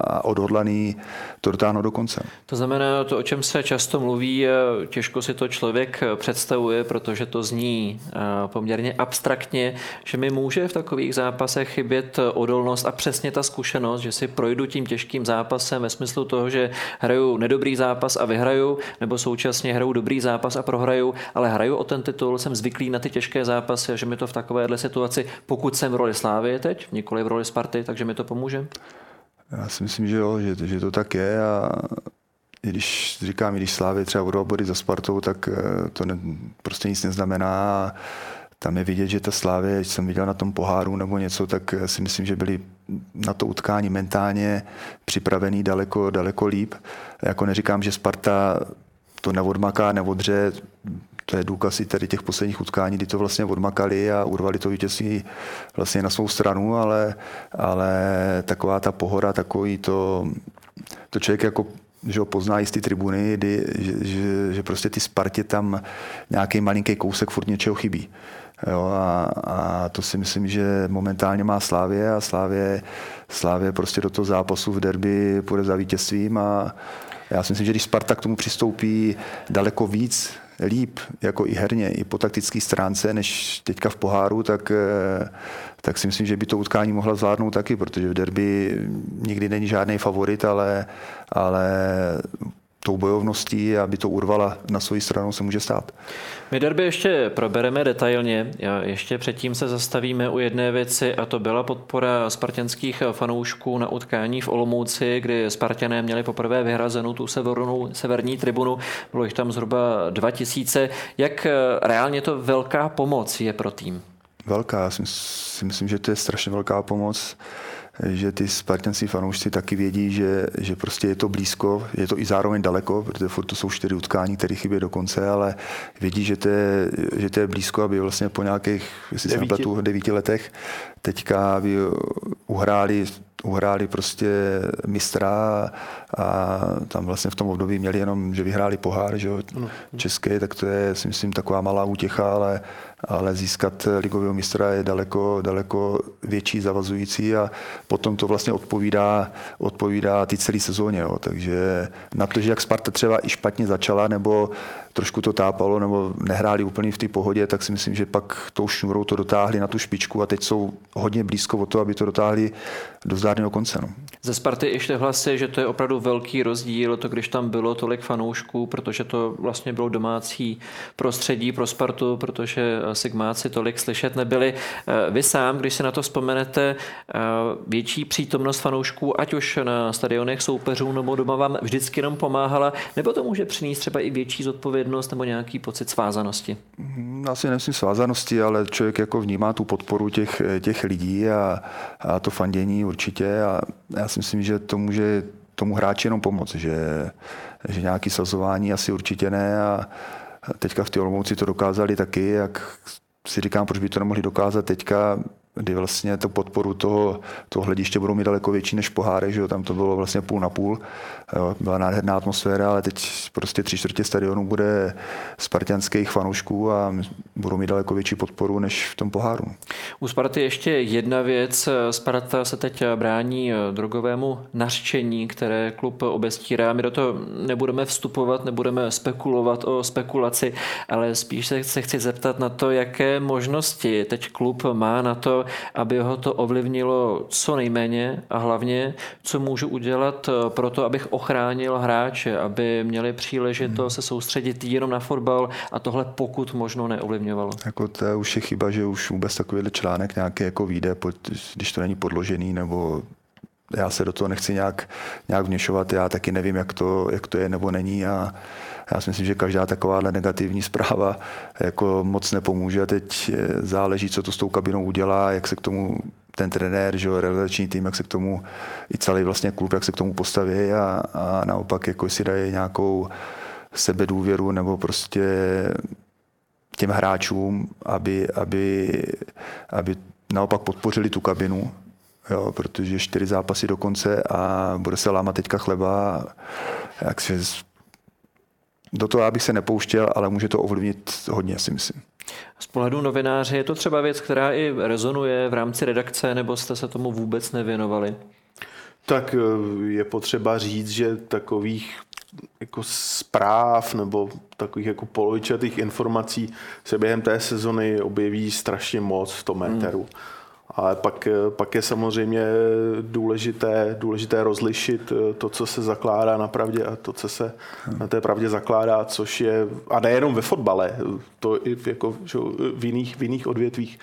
a odhodlaný to dotáhnout do konce. To znamená, to, o čem se často mluví, těžko si to člověk představuje, protože to zní eh, poměrně abstraktně, že mi může v takových zápasech chybět odolnost a přesně ta zkušenost, že si projdu tím těžkým zápasem ve smyslu toho, že hraju nedobrý zápas a vyhraju, nebo současně hraju dobrý zápas a prohraju neprohraju, ale hraju o ten titul, jsem zvyklý na ty těžké zápasy a že mi to v takovéhle situaci, pokud jsem v roli Slávy teď, nikoli v roli Sparty, takže mi to pomůže? Já si myslím, že jo, že, že to tak je a když říkám, když Slávy třeba dva body za Spartou, tak eh, to ne, prostě nic neznamená tam je vidět, že ta Slávě, když jsem viděl na tom poháru nebo něco, tak si myslím, že byli na to utkání mentálně připravený daleko, daleko líp. Jako neříkám, že Sparta to neodmaká, neodře, to je důkaz i tady těch posledních utkání, kdy to vlastně odmakali a urvali to vítězství vlastně na svou stranu, ale, ale taková ta pohoda, takový to, to člověk jako že ho pozná i z tribuny, kdy, že, že, že, prostě ty Spartě tam nějaký malinký kousek furt něčeho chybí. Jo, a, a, to si myslím, že momentálně má Slávě a Slávě, Slávě prostě do toho zápasu v derby půjde za vítězstvím a já si myslím, že když Sparta k tomu přistoupí daleko víc, líp, jako i herně, i po taktické stránce, než teďka v poháru, tak, eh, tak si myslím, že by to utkání mohla zvládnout taky, protože v derby nikdy není žádný favorit, ale, ale tou bojovností, aby to urvala na svoji stranu, se může stát. My derby ještě probereme detailně. Ještě předtím se zastavíme u jedné věci a to byla podpora spartanských fanoušků na utkání v Olomouci, kdy Spartané měli poprvé vyhrazenou tu severnou, severní tribunu. Bylo jich tam zhruba 2000. Jak reálně to velká pomoc je pro tým? Velká, já si myslím, že to je strašně velká pomoc že ty spartanský fanoušci taky vědí, že, že prostě je to blízko, je to i zároveň daleko, protože furt to jsou čtyři utkání, které chybí do konce, ale vědí, že to je, že to je blízko, aby vlastně po nějakých, jestli devíti. se devíti letech, teďka aby uhráli uhráli prostě mistra a tam vlastně v tom období měli jenom, že vyhráli pohár, že jo, český, tak to je si myslím taková malá útěcha, ale, ale získat ligového mistra je daleko, daleko větší zavazující a potom to vlastně odpovídá, odpovídá ty celé sezóně. Jo. Takže na to, že jak Sparta třeba i špatně začala, nebo trošku to tápalo, nebo nehráli úplně v té pohodě, tak si myslím, že pak tou šňůrou to dotáhli na tu špičku a teď jsou hodně blízko o to, aby to dotáhli do zdárného konce. No. Ze Sparty ještě hlasy, že to je opravdu velký rozdíl, to když tam bylo tolik fanoušků, protože to vlastně bylo domácí prostředí pro Spartu, protože Sigmáci tolik slyšet nebyli. Vy sám, když se na to vzpomenete, větší přítomnost fanoušků, ať už na stadionech soupeřů nebo doma vám vždycky jenom pomáhala, nebo to může přinést třeba i větší zodpovědnost nebo nějaký pocit svázanosti? Hmm, asi nemyslím svázanosti, ale člověk jako vnímá tu podporu těch, těch lidí a, a to fandění určitě a já si myslím, že to může tomu hráči jenom pomoct, že, že nějaký sazování asi určitě ne a teďka v té Olomouci to dokázali taky, jak si říkám, proč by to nemohli dokázat teďka, kdy vlastně tu podporu toho, toho hlediště budou mít daleko větší než pohárek, že jo? tam to bylo vlastně půl na půl, jo? byla nádherná atmosféra, ale teď prostě tři čtvrtě stadionu bude spartianských fanoušků a budou mít daleko větší podporu než v tom poháru. U Sparty ještě jedna věc. Sparta se teď brání drogovému nařčení, které klub obestírá. My do toho nebudeme vstupovat, nebudeme spekulovat o spekulaci, ale spíš se, chci zeptat na to, jaké možnosti teď klub má na to, aby ho to ovlivnilo co nejméně a hlavně, co můžu udělat pro to, abych hráče, aby měli příležitost hmm. se soustředit jenom na fotbal a tohle pokud možno neovlivňovalo. Jako to už je chyba, že už vůbec takovýhle článek nějaký jako vyjde, když to není podložený nebo já se do toho nechci nějak, nějak vněšovat, já taky nevím, jak to, jak to je nebo není a já si myslím, že každá takováhle negativní zpráva jako moc nepomůže. Teď záleží, co to s tou kabinou udělá, jak se k tomu ten trenér, že realizační tým, jak se k tomu i celý vlastně klub, jak se k tomu postaví a, a naopak jako si dají nějakou sebedůvěru nebo prostě těm hráčům, aby, aby, aby naopak podpořili tu kabinu, jo, protože čtyři zápasy do konce a bude se lámat teďka chleba. Jak se do toho abych se nepouštěl, ale může to ovlivnit hodně, si myslím. Z pohledu novináře je to třeba věc, která i rezonuje v rámci redakce, nebo jste se tomu vůbec nevěnovali? Tak eh, je potřeba říct, že takových jako zpráv nebo takových jako polovičatých informací se během té sezony objeví strašně moc v tom éteru. Hmm. Ale pak, pak je samozřejmě důležité, důležité rozlišit to, co se zakládá na pravdě a to, co se na té pravdě zakládá, což je, a nejenom ve fotbale, to i v, jako, že, v, jiných, v jiných odvětvích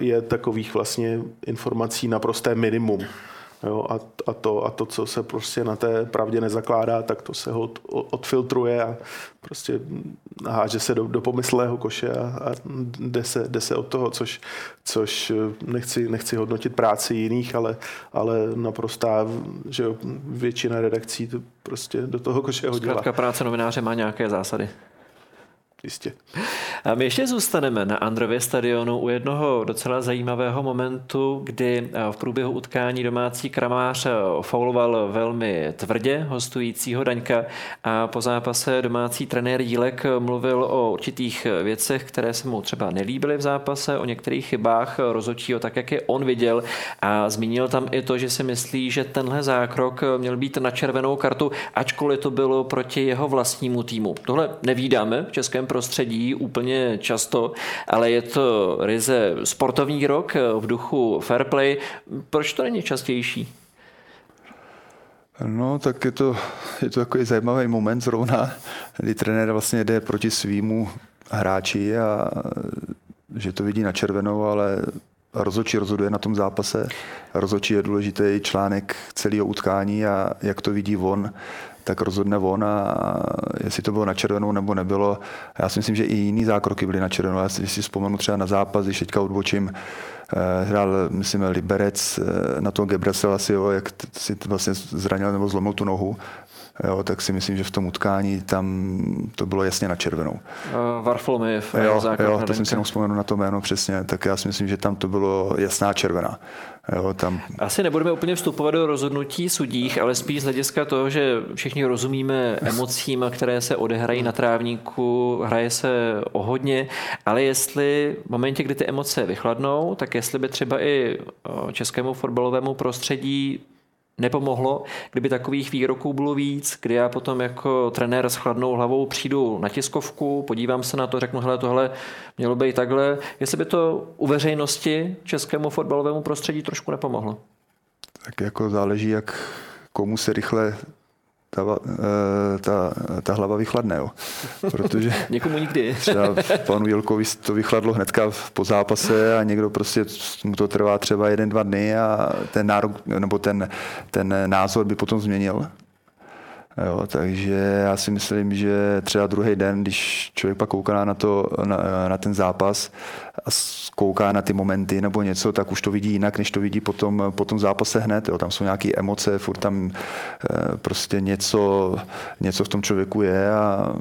je takových vlastně informací naprosté minimum. Jo, a, a, to, a to, co se prostě na té pravdě nezakládá, tak to se ho odfiltruje a prostě háže se do, do pomyslného koše a, a jde, se, jde se od toho, což, což nechci, nechci hodnotit práci jiných, ale, ale naprostá, že většina redakcí to prostě do toho koše hodila. Zkrátka práce novináře má nějaké zásady. Jistě. A my ještě zůstaneme na Andrově stadionu u jednoho docela zajímavého momentu, kdy eh, v průběhu utkání domácí kramář eh, fauloval velmi tvrdě hostujícího Daňka a po zápase domácí trenér Jílek mluvil o určitých věcech, které se mu třeba nelíbily v zápase, o některých chybách rozhodčího tak, jak je on viděl a zmínil tam i to, že si myslí, že tenhle zákrok měl být na červenou kartu, ačkoliv to bylo proti jeho vlastnímu týmu. Tohle nevídáme v českém prostředí úplně často, ale je to ryze sportovní rok v duchu fair play. Proč to není častější? No, tak je to, je to takový zajímavý moment zrovna, kdy trenér vlastně jde proti svýmu hráči a že to vidí na červenou, ale rozhodčí rozhoduje na tom zápase. Rozhodčí je důležitý článek celého utkání a jak to vidí on, tak rozhodne on a jestli to bylo na červenou nebo nebylo. Já si myslím, že i jiný zákroky byly na červenou. Já si, vzpomenu třeba na zápas, když teďka odbočím, eh, hrál, myslím, Liberec eh, na toho Gebraselasiho, jak si vlastně zranil nebo zlomil tu nohu jo, tak si myslím, že v tom utkání tam to bylo jasně na červenou. Uh, Varfolomejev. Jo, jo to jsem si jenom vzpomenul na to jméno přesně, tak já si myslím, že tam to bylo jasná červená. Jo, tam... Asi nebudeme úplně vstupovat do rozhodnutí sudích, ale spíš z hlediska toho, že všichni rozumíme emocím, které se odehrají na trávníku, hraje se o hodně, ale jestli v momentě, kdy ty emoce vychladnou, tak jestli by třeba i českému fotbalovému prostředí nepomohlo, kdyby takových výroků bylo víc, kdy já potom jako trenér s chladnou hlavou přijdu na tiskovku, podívám se na to, řeknu, hele, tohle mělo být takhle, jestli by to u veřejnosti českému fotbalovému prostředí trošku nepomohlo. Tak jako záleží, jak komu se rychle ta, eh, ta, ta hlava vychladne. Jo. Protože Někomu nikdy. třeba panu Jilkovi to vychladlo hnedka po zápase a někdo prostě mu to trvá třeba jeden, dva dny a ten nárok, nebo ten, ten názor by potom změnil. Jo, takže já si myslím, že třeba druhý den, když člověk pak kouká na, to, na, na ten zápas a kouká na ty momenty nebo něco, tak už to vidí jinak, než to vidí potom, po tom zápase hned. Jo. Tam jsou nějaké emoce, furt tam e, prostě něco, něco v tom člověku je a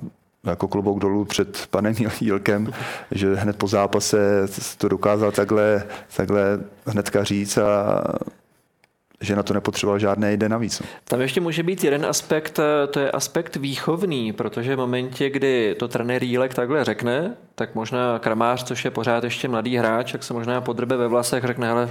jako klobouk dolů před panem Jílkem, že hned po zápase to dokázal takhle, takhle hnedka říct a že na to nepotřeboval žádné den navíc. No. Tam ještě může být jeden aspekt, eh, to je aspekt výchovný, protože v momentě, kdy to trenér Jílek takhle řekne, tak možná Kramář, což je pořád ještě mladý hráč, jak se možná podrbe ve vlasech, řekne, hele,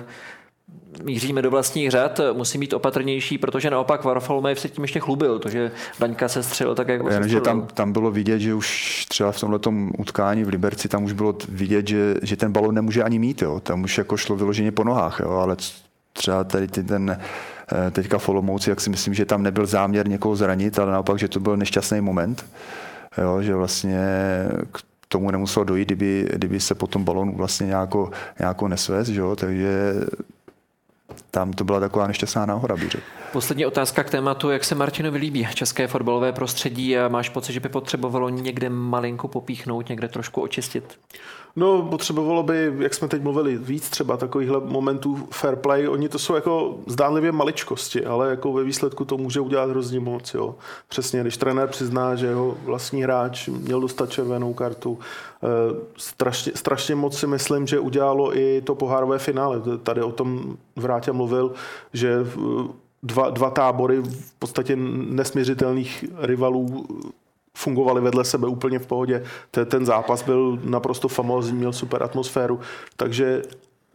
míříme do vlastních řad, musí být opatrnější, protože naopak Varfolmej se tím ještě chlubil, to, že Daňka se střelil tak, jak Jen, že tam, tam bylo vidět, že už třeba v tomhle utkání v Liberci, tam už bylo vidět, že, že ten balon nemůže ani mít, jo. tam už jako šlo vyloženě po nohách, jo. ale třeba tady ten eh, teďka Folomouci, jak si myslím, že tam nebyl záměr někoho zranit, ale naopak, že to byl nešťastný moment, jo, že vlastně k tomu nemuselo dojít, kdyby, kdyby se potom balonu vlastně nějako, nějako nesvez, že jo, takže tam to byla taková nešťastná náhoda, bych řekl. Poslední otázka k tématu, jak se Martinovi líbí české fotbalové prostředí a máš pocit, že by potřebovalo někde malinko popíchnout, někde trošku očistit? No, potřebovalo by, jak jsme teď mluvili, víc třeba takovýchhle momentů fair play. Oni to jsou jako zdánlivě maličkosti, ale jako ve výsledku to může udělat hrozně moc. Jo. Přesně, když trenér přizná, že jeho vlastní hráč měl dostat červenou kartu, eh, strašně, strašně moc si myslím, že udělalo i to pohárové finále. Tady o tom Vrátě mluvil, že dva, dva tábory v podstatě nesměřitelných rivalů fungovali vedle sebe úplně v pohodě. Ten zápas byl naprosto famózní, měl super atmosféru, takže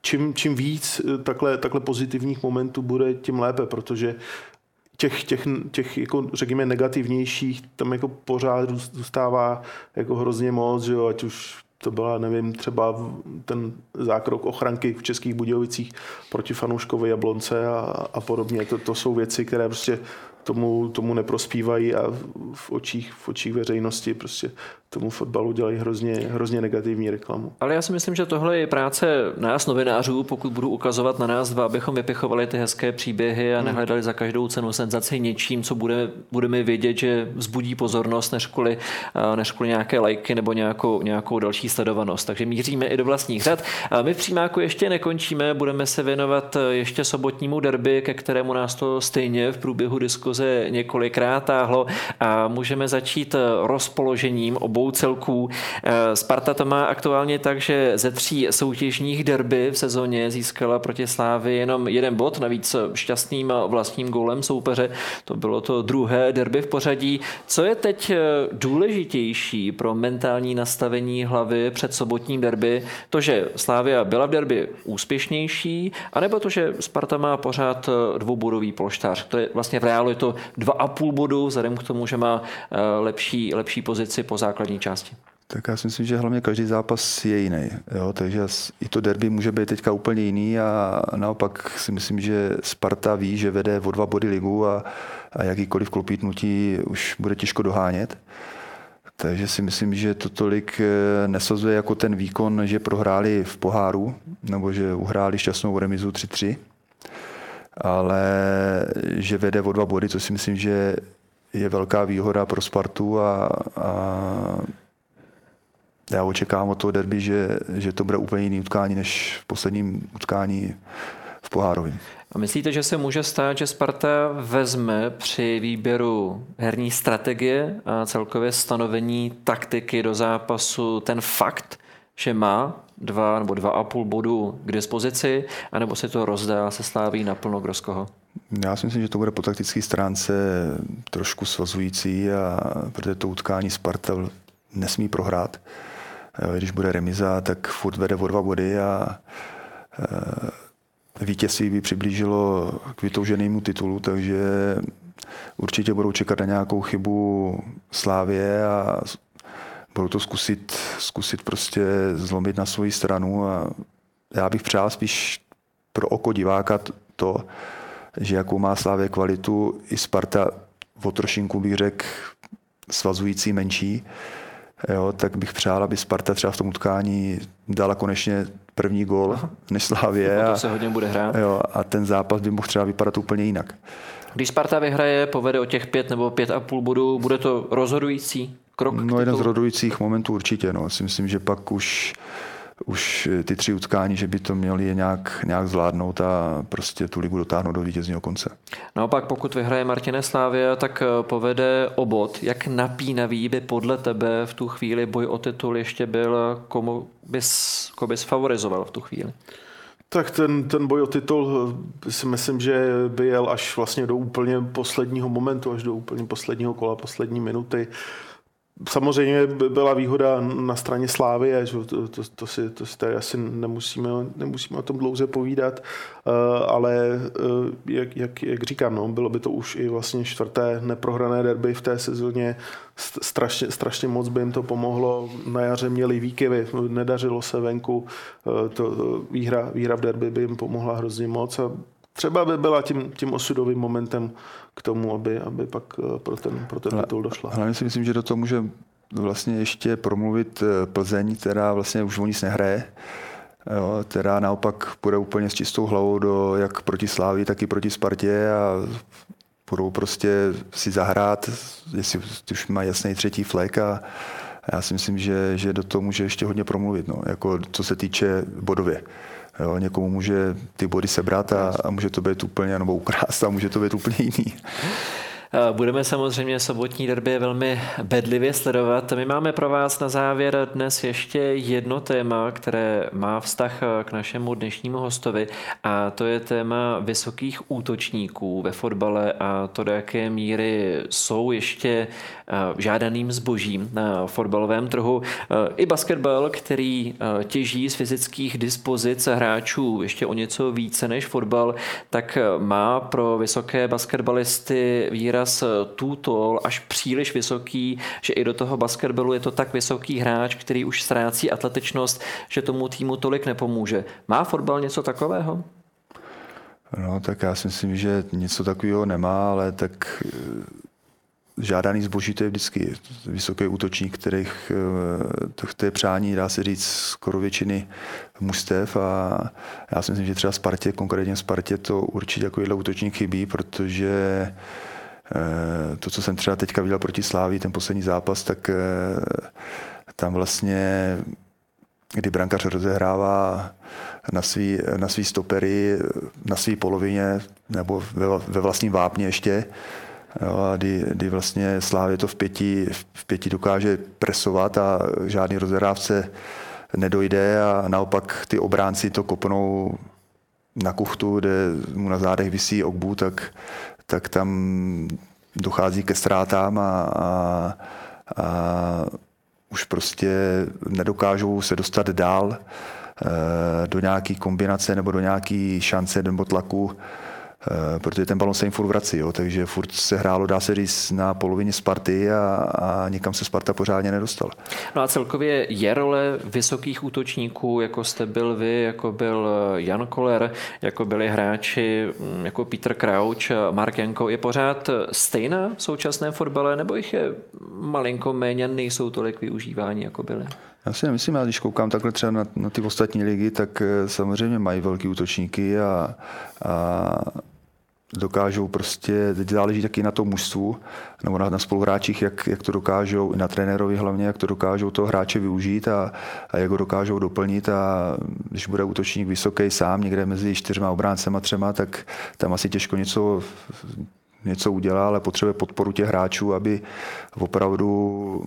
čím, čím víc eh, takhle, takhle pozitivních momentů bude, tím lépe, protože těch, těch, těch jako řekněme negativnějších tam jako pořád zůstává jako hrozně moc, že jo, ať už to byla, nevím, třeba ten zákrok ochranky v Českých Budějovicích proti fanouškovi Jablonce a, a podobně. To, to jsou věci, které prostě tomu, tomu neprospívají a v očích, v očích veřejnosti prostě tomu fotbalu dělají hrozně, hrozně negativní reklamu. Ale já si myslím, že tohle je práce nás novinářů, pokud budu ukazovat na nás dva, abychom vypichovali ty hezké příběhy a hmm. nehledali za každou cenu senzaci něčím, co bude, budeme vědět, že vzbudí pozornost, než kvůli, než kvůli nějaké lajky nebo nějakou, nějakou další sledovanost. Takže míříme i do vlastních řad. A my v přímáku ještě nekončíme, budeme se věnovat ještě sobotnímu derby, ke kterému nás to stejně v průběhu diskuze několikrát táhlo a můžeme začít rozpoložením obou obou celků. Eh, Sparta to má aktuálně tak, že ze tří soutěžních derby v sezóně získala proti Slávy jenom jeden bod, navíc šťastným vlastním gólem soupeře. To bylo to druhé derby v pořadí. Co je teď eh, důležitější pro mentální nastavení hlavy před sobotním derby? To, že Slávia byla v derby úspěšnější, anebo to, že Sparta má pořád eh, dvoubodový polštář? To je vlastně v reálu je to dva a půl bodu, vzhledem k tomu, že má lepší, lepší pozici po základní základní části? Tak já si myslím, že hlavně každý zápas je jiný. Jo? Takže i to derby může být teďka úplně jiný a naopak si myslím, že Sparta ví, že vede o dva body ligu a, a jakýkoliv klopítnutí už bude těžko dohánět. Takže si myslím, že to tolik eh, nesazuje jako ten výkon, že prohráli v poháru, nebo že uhráli šťastnou remizu 3-3, ale že vede o dva body, co si myslím, že je velká výhoda pro Spartu a, a já očekávám od toho derby, že, že to bude úplně jiný utkání než v posledním utkání v Pohárově. A myslíte, že se může stát, že Sparta vezme při výběru herní strategie a celkově stanovení taktiky do zápasu ten fakt, že má dva nebo dva a půl bodu k dispozici, anebo se to rozdá se sláví naplno Groskoho? Já si myslím, že to bude po taktické stránce trošku svazující, a, protože to utkání Sparta nesmí prohrát. Když bude remiza, tak furt vede o dva body a e, vítězství by přiblížilo k vytouženému titulu, takže určitě budou čekat na nějakou chybu Slávě a budou to zkusit, zkusit prostě zlomit na svoji stranu a já bych přál spíš pro oko diváka to, že jakou má Slávě kvalitu, i Sparta o trošinku bych řekl svazující menší, jo, tak bych přál, aby Sparta třeba v tom utkání dala konečně první gól než Slávě. A, to se hodně bude hrát. Jo, a ten zápas by mohl třeba vypadat úplně jinak. Když Sparta vyhraje, povede o těch pět nebo pět a půl bodů, bude to rozhodující krok? No jeden z rozhodujících momentů určitě. No. Si myslím, že pak už už ty tři utkání, že by to měli nějak, nějak zvládnout a prostě tu ligu dotáhnout do vítězního konce. Naopak, pokud vyhraje Martine Slávě, tak eh, povede obod. Jak napínavý by podle tebe v tu chvíli boj o titul ještě byl, komu bys, komu bys favorizoval v tu chvíli? Tak ten, ten boj o titul eh, si myslím, že by jel až vlastně do úplně posledního momentu, až do úplně posledního kola, poslední minuty. Samozřejmě by byla výhoda na straně Slávy, že to, to, to, si, to si tady asi nemusíme, nemusíme o tom dlouze povídat, eh, ale eh, jak, jak, jak říkám, no, bylo by to už i vlastně čtvrté neprohrané derby v té sezóně, strašně, strašně moc by jim to pomohlo, na jaře měli výkyvy, nedařilo se venku, eh, to, výhra, výhra v derby by jim pomohla hrozně moc a třeba by byla tím, tím osudovým momentem k tomu, aby, aby pak eh, pro ten, pro ten titul došla. Hlavně si myslím, že do toho může vlastně ještě promluvit eh, Plzeň, která vlastně už o nic nehraje, jo, která naopak půjde úplně s čistou hlavou do jak proti Slávi, tak i proti Spartě a budou prostě si zahrát, jestli už mají jasný třetí flek a já si myslím, že, že do toho může ještě hodně promluvit, no, jako co se týče bodově. Jo, někomu může ty body sebrat a, a může to být úplně, nebo ukrást a může to být úplně jiný. Budeme samozřejmě sobotní derby velmi bedlivě sledovat. My máme pro vás na závěr dnes ještě jedno téma, které má vztah k našemu dnešnímu hostovi a to je téma vysokých útočníků ve fotbale a to, do jaké míry jsou ještě žádaným zbožím na fotbalovém trhu. I basketbal, který těží z fyzických dispozic hráčů ještě o něco více než fotbal, tak má pro vysoké basketbalisty výraz tall, až příliš vysoký, že i do toho basketbalu je to tak vysoký hráč, který už ztrácí atletičnost, že tomu týmu tolik nepomůže. Má fotbal něco takového? No, tak já si myslím, že něco takového nemá, ale tak žádaný zboží to je vždycky vysoký útočník, kterých to, to je přání, dá se říct, skoro většiny mustev a já si myslím, že třeba Spartě, konkrétně Spartě to určitě takovýhle útočník chybí, protože eh, to, co jsem třeba teďka viděl proti Sláví, ten poslední zápas, tak eh, tam vlastně, kdy brankař rozehrává na svý, na svý stopery, na svý polovině nebo ve, ve vlastním vápně ještě, Jo, kdy, kdy vlastně Slávě to v pěti, v pěti dokáže presovat a žádný rozhrávce nedojde a naopak ty obránci to kopnou na kuchtu, kde mu na zádech visí okbu, tak, tak tam dochází ke ztrátám a, a, a už prostě nedokážou se dostat dál eh, do nějaké kombinace nebo do nějaké šance nebo tlaku protože ten balon se jim furt vrací, jo, takže furt se hrálo, dá se říct, na polovině Sparty a, a nikam se Sparta pořádně nedostala. No a celkově je role vysokých útočníků, jako jste byl vy, jako byl eh, Jan Koller, jako byli hráči mm, jako Peter Crouch, Mark Janko, je pořád stejná v současném fotbale, nebo jich je malinko méně, nejsou tolik využívání, jako byly? Já si nemyslím, já když koukám takhle třeba na, na ty ostatní ligy, tak eh, samozřejmě mají velký útočníky a, a dokážou prostě, teď záleží taky na tom mužstvu, nebo na, na spoluhráčích, jak, jak to dokážou, i na trenérovi hlavně, jak to dokážou toho hráče využít a, a jak ho dokážou doplnit a když bude útočník vysoký sám někde mezi čtyřma obráncema třema, tak tam asi těžko něco něco udělá, ale potřebuje podporu těch hráčů, aby opravdu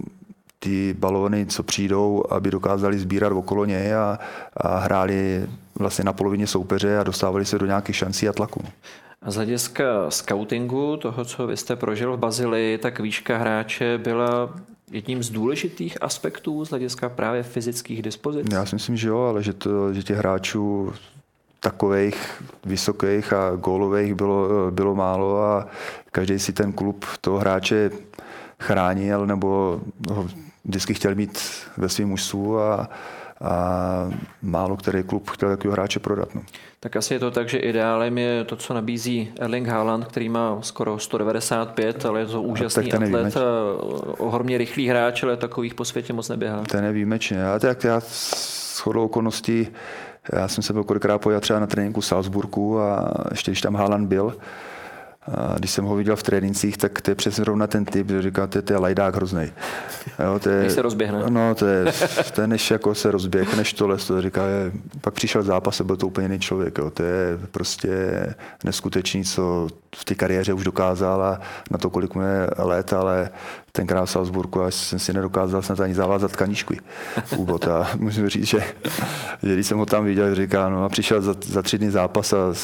ty balóny, co přijdou, aby dokázali sbírat okolo něj a, a hráli vlastně na polovině soupeře a dostávali se do nějakých šancí a tlaku. A z hlediska scoutingu, toho, co vy jste prožil v Bazilii, tak výška hráče byla jedním z důležitých aspektů z hlediska právě fyzických dispozic? Já si myslím, že jo, ale že, to, že těch hráčů takových vysokých a gólových bylo, bylo málo a každý si ten klub toho hráče chránil nebo ho vždycky chtěl mít ve svém mužstvu a, a málo který klub chtěl takového hráče prodat. No. Tak asi je to tak, že ideálem je to, co nabízí Erling Haaland, který má skoro 195, ale je to úžasný atlet, ohromně rychlý hráč, ale takových po světě moc neběhá. Ten je výjimečně. A tak já s chodou okolností, já jsem se byl kolikrát pojel třeba na tréninku v Salzburgu a ještě když tam Haaland byl, a když jsem ho viděl v trénincích, tak to je přesně rovna ten typ, že říká, to je, to je lajdák hrozný. Jo, to je, než se rozběhne. No, to je, to je než jako se rozběh, než tohle, to říká, je, pak přišel zápas a byl to úplně jiný člověk. Jo. To je prostě neskutečný, co v té kariéře už dokázal a na to, kolik mu je let, ale tenkrát v Salzburgu, až jsem si nedokázal snad ani zavázat kaničky úvod. A musím říct, že, že když jsem ho tam viděl, říká, no a přišel za, za tři dny zápas a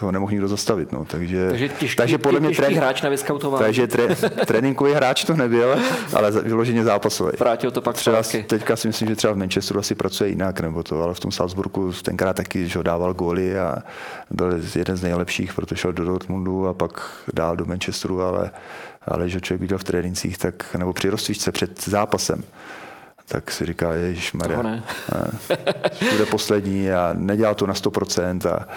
ho nemohl nikdo zastavit. No. Takže, takže, těžký, takže podle mě trén, hráč na Takže tré, tréninkový hráč to nebyl, ale vyloženě zápasový. Vrátil to pak třeba, Teďka si myslím, že třeba v Manchesteru asi pracuje jinak, nebo to, ale v tom Salzburgu tenkrát taky že ho dával góly a byl jeden z nejlepších, protože šel do Dortmundu a pak dál do Manchesteru, ale, ale že člověk viděl v trénincích, tak, nebo při rozcvičce před zápasem, tak si říká, Ježíš Maria, bude poslední a nedělal to na 100% a,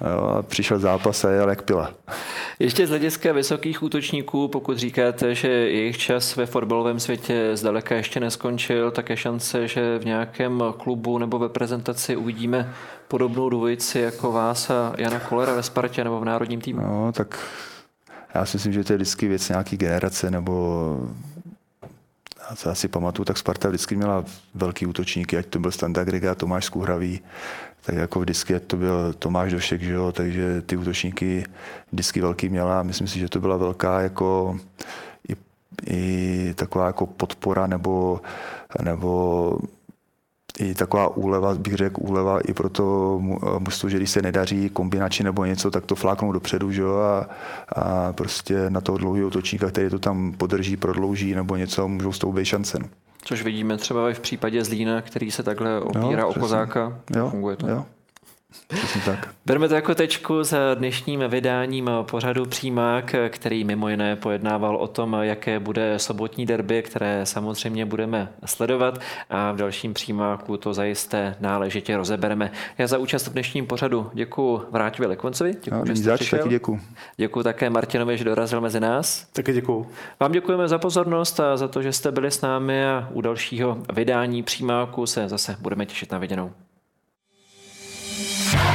Jo, a přišel zápas a jel jak pila. Ještě z hlediska vysokých útočníků, pokud říkáte, že jejich čas ve fotbalovém světě zdaleka ještě neskončil, tak je šance, že v nějakém klubu nebo ve prezentaci uvidíme podobnou dvojici jako vás a Jana Kolera ve Spartě nebo v národním týmu. No, tak já si myslím, že to je vždycky věc nějaký generace nebo já se asi pamatuju, tak Sparta vždycky měla velký útočníky, ať to byl Standa Griga, Tomáš Skuhravý, tak jako vždycky to byl Tomáš Došek, že jo, takže ty útočníky vždycky velký měla. Myslím si, že to byla velká jako i, i taková jako podpora nebo, nebo i taková úleva, bych řekl, úleva i pro to mužstvo, že když se nedaří kombinači nebo něco, tak to fláknou dopředu, že jo, a, a prostě na toho dlouhého útočníka, který to tam podrží, prodlouží nebo něco, můžou s tou být šance. No. Což vidíme třeba i v případě Zlína, který se takhle opírá jo, o kozáka. Jo, Funguje to. Jo. Přesně tak. Bereme to jako tečku s dnešním vydáním pořadu Přímák, který mimo jiné pojednával o tom, jaké bude sobotní derby, které samozřejmě budeme sledovat a v dalším Přímáku to zajisté náležitě rozebereme. Já za účast v dnešním pořadu děkuji Vráťovi Lekvancovi. Děkuji, že jste zač, taky děkuji. Děkuji také Martinovi, že dorazil mezi nás. Taky děkuji. Vám děkujeme za pozornost a za to, že jste byli s námi a u dalšího vydání Přímáku se zase budeme těšit na viděnou. Bye.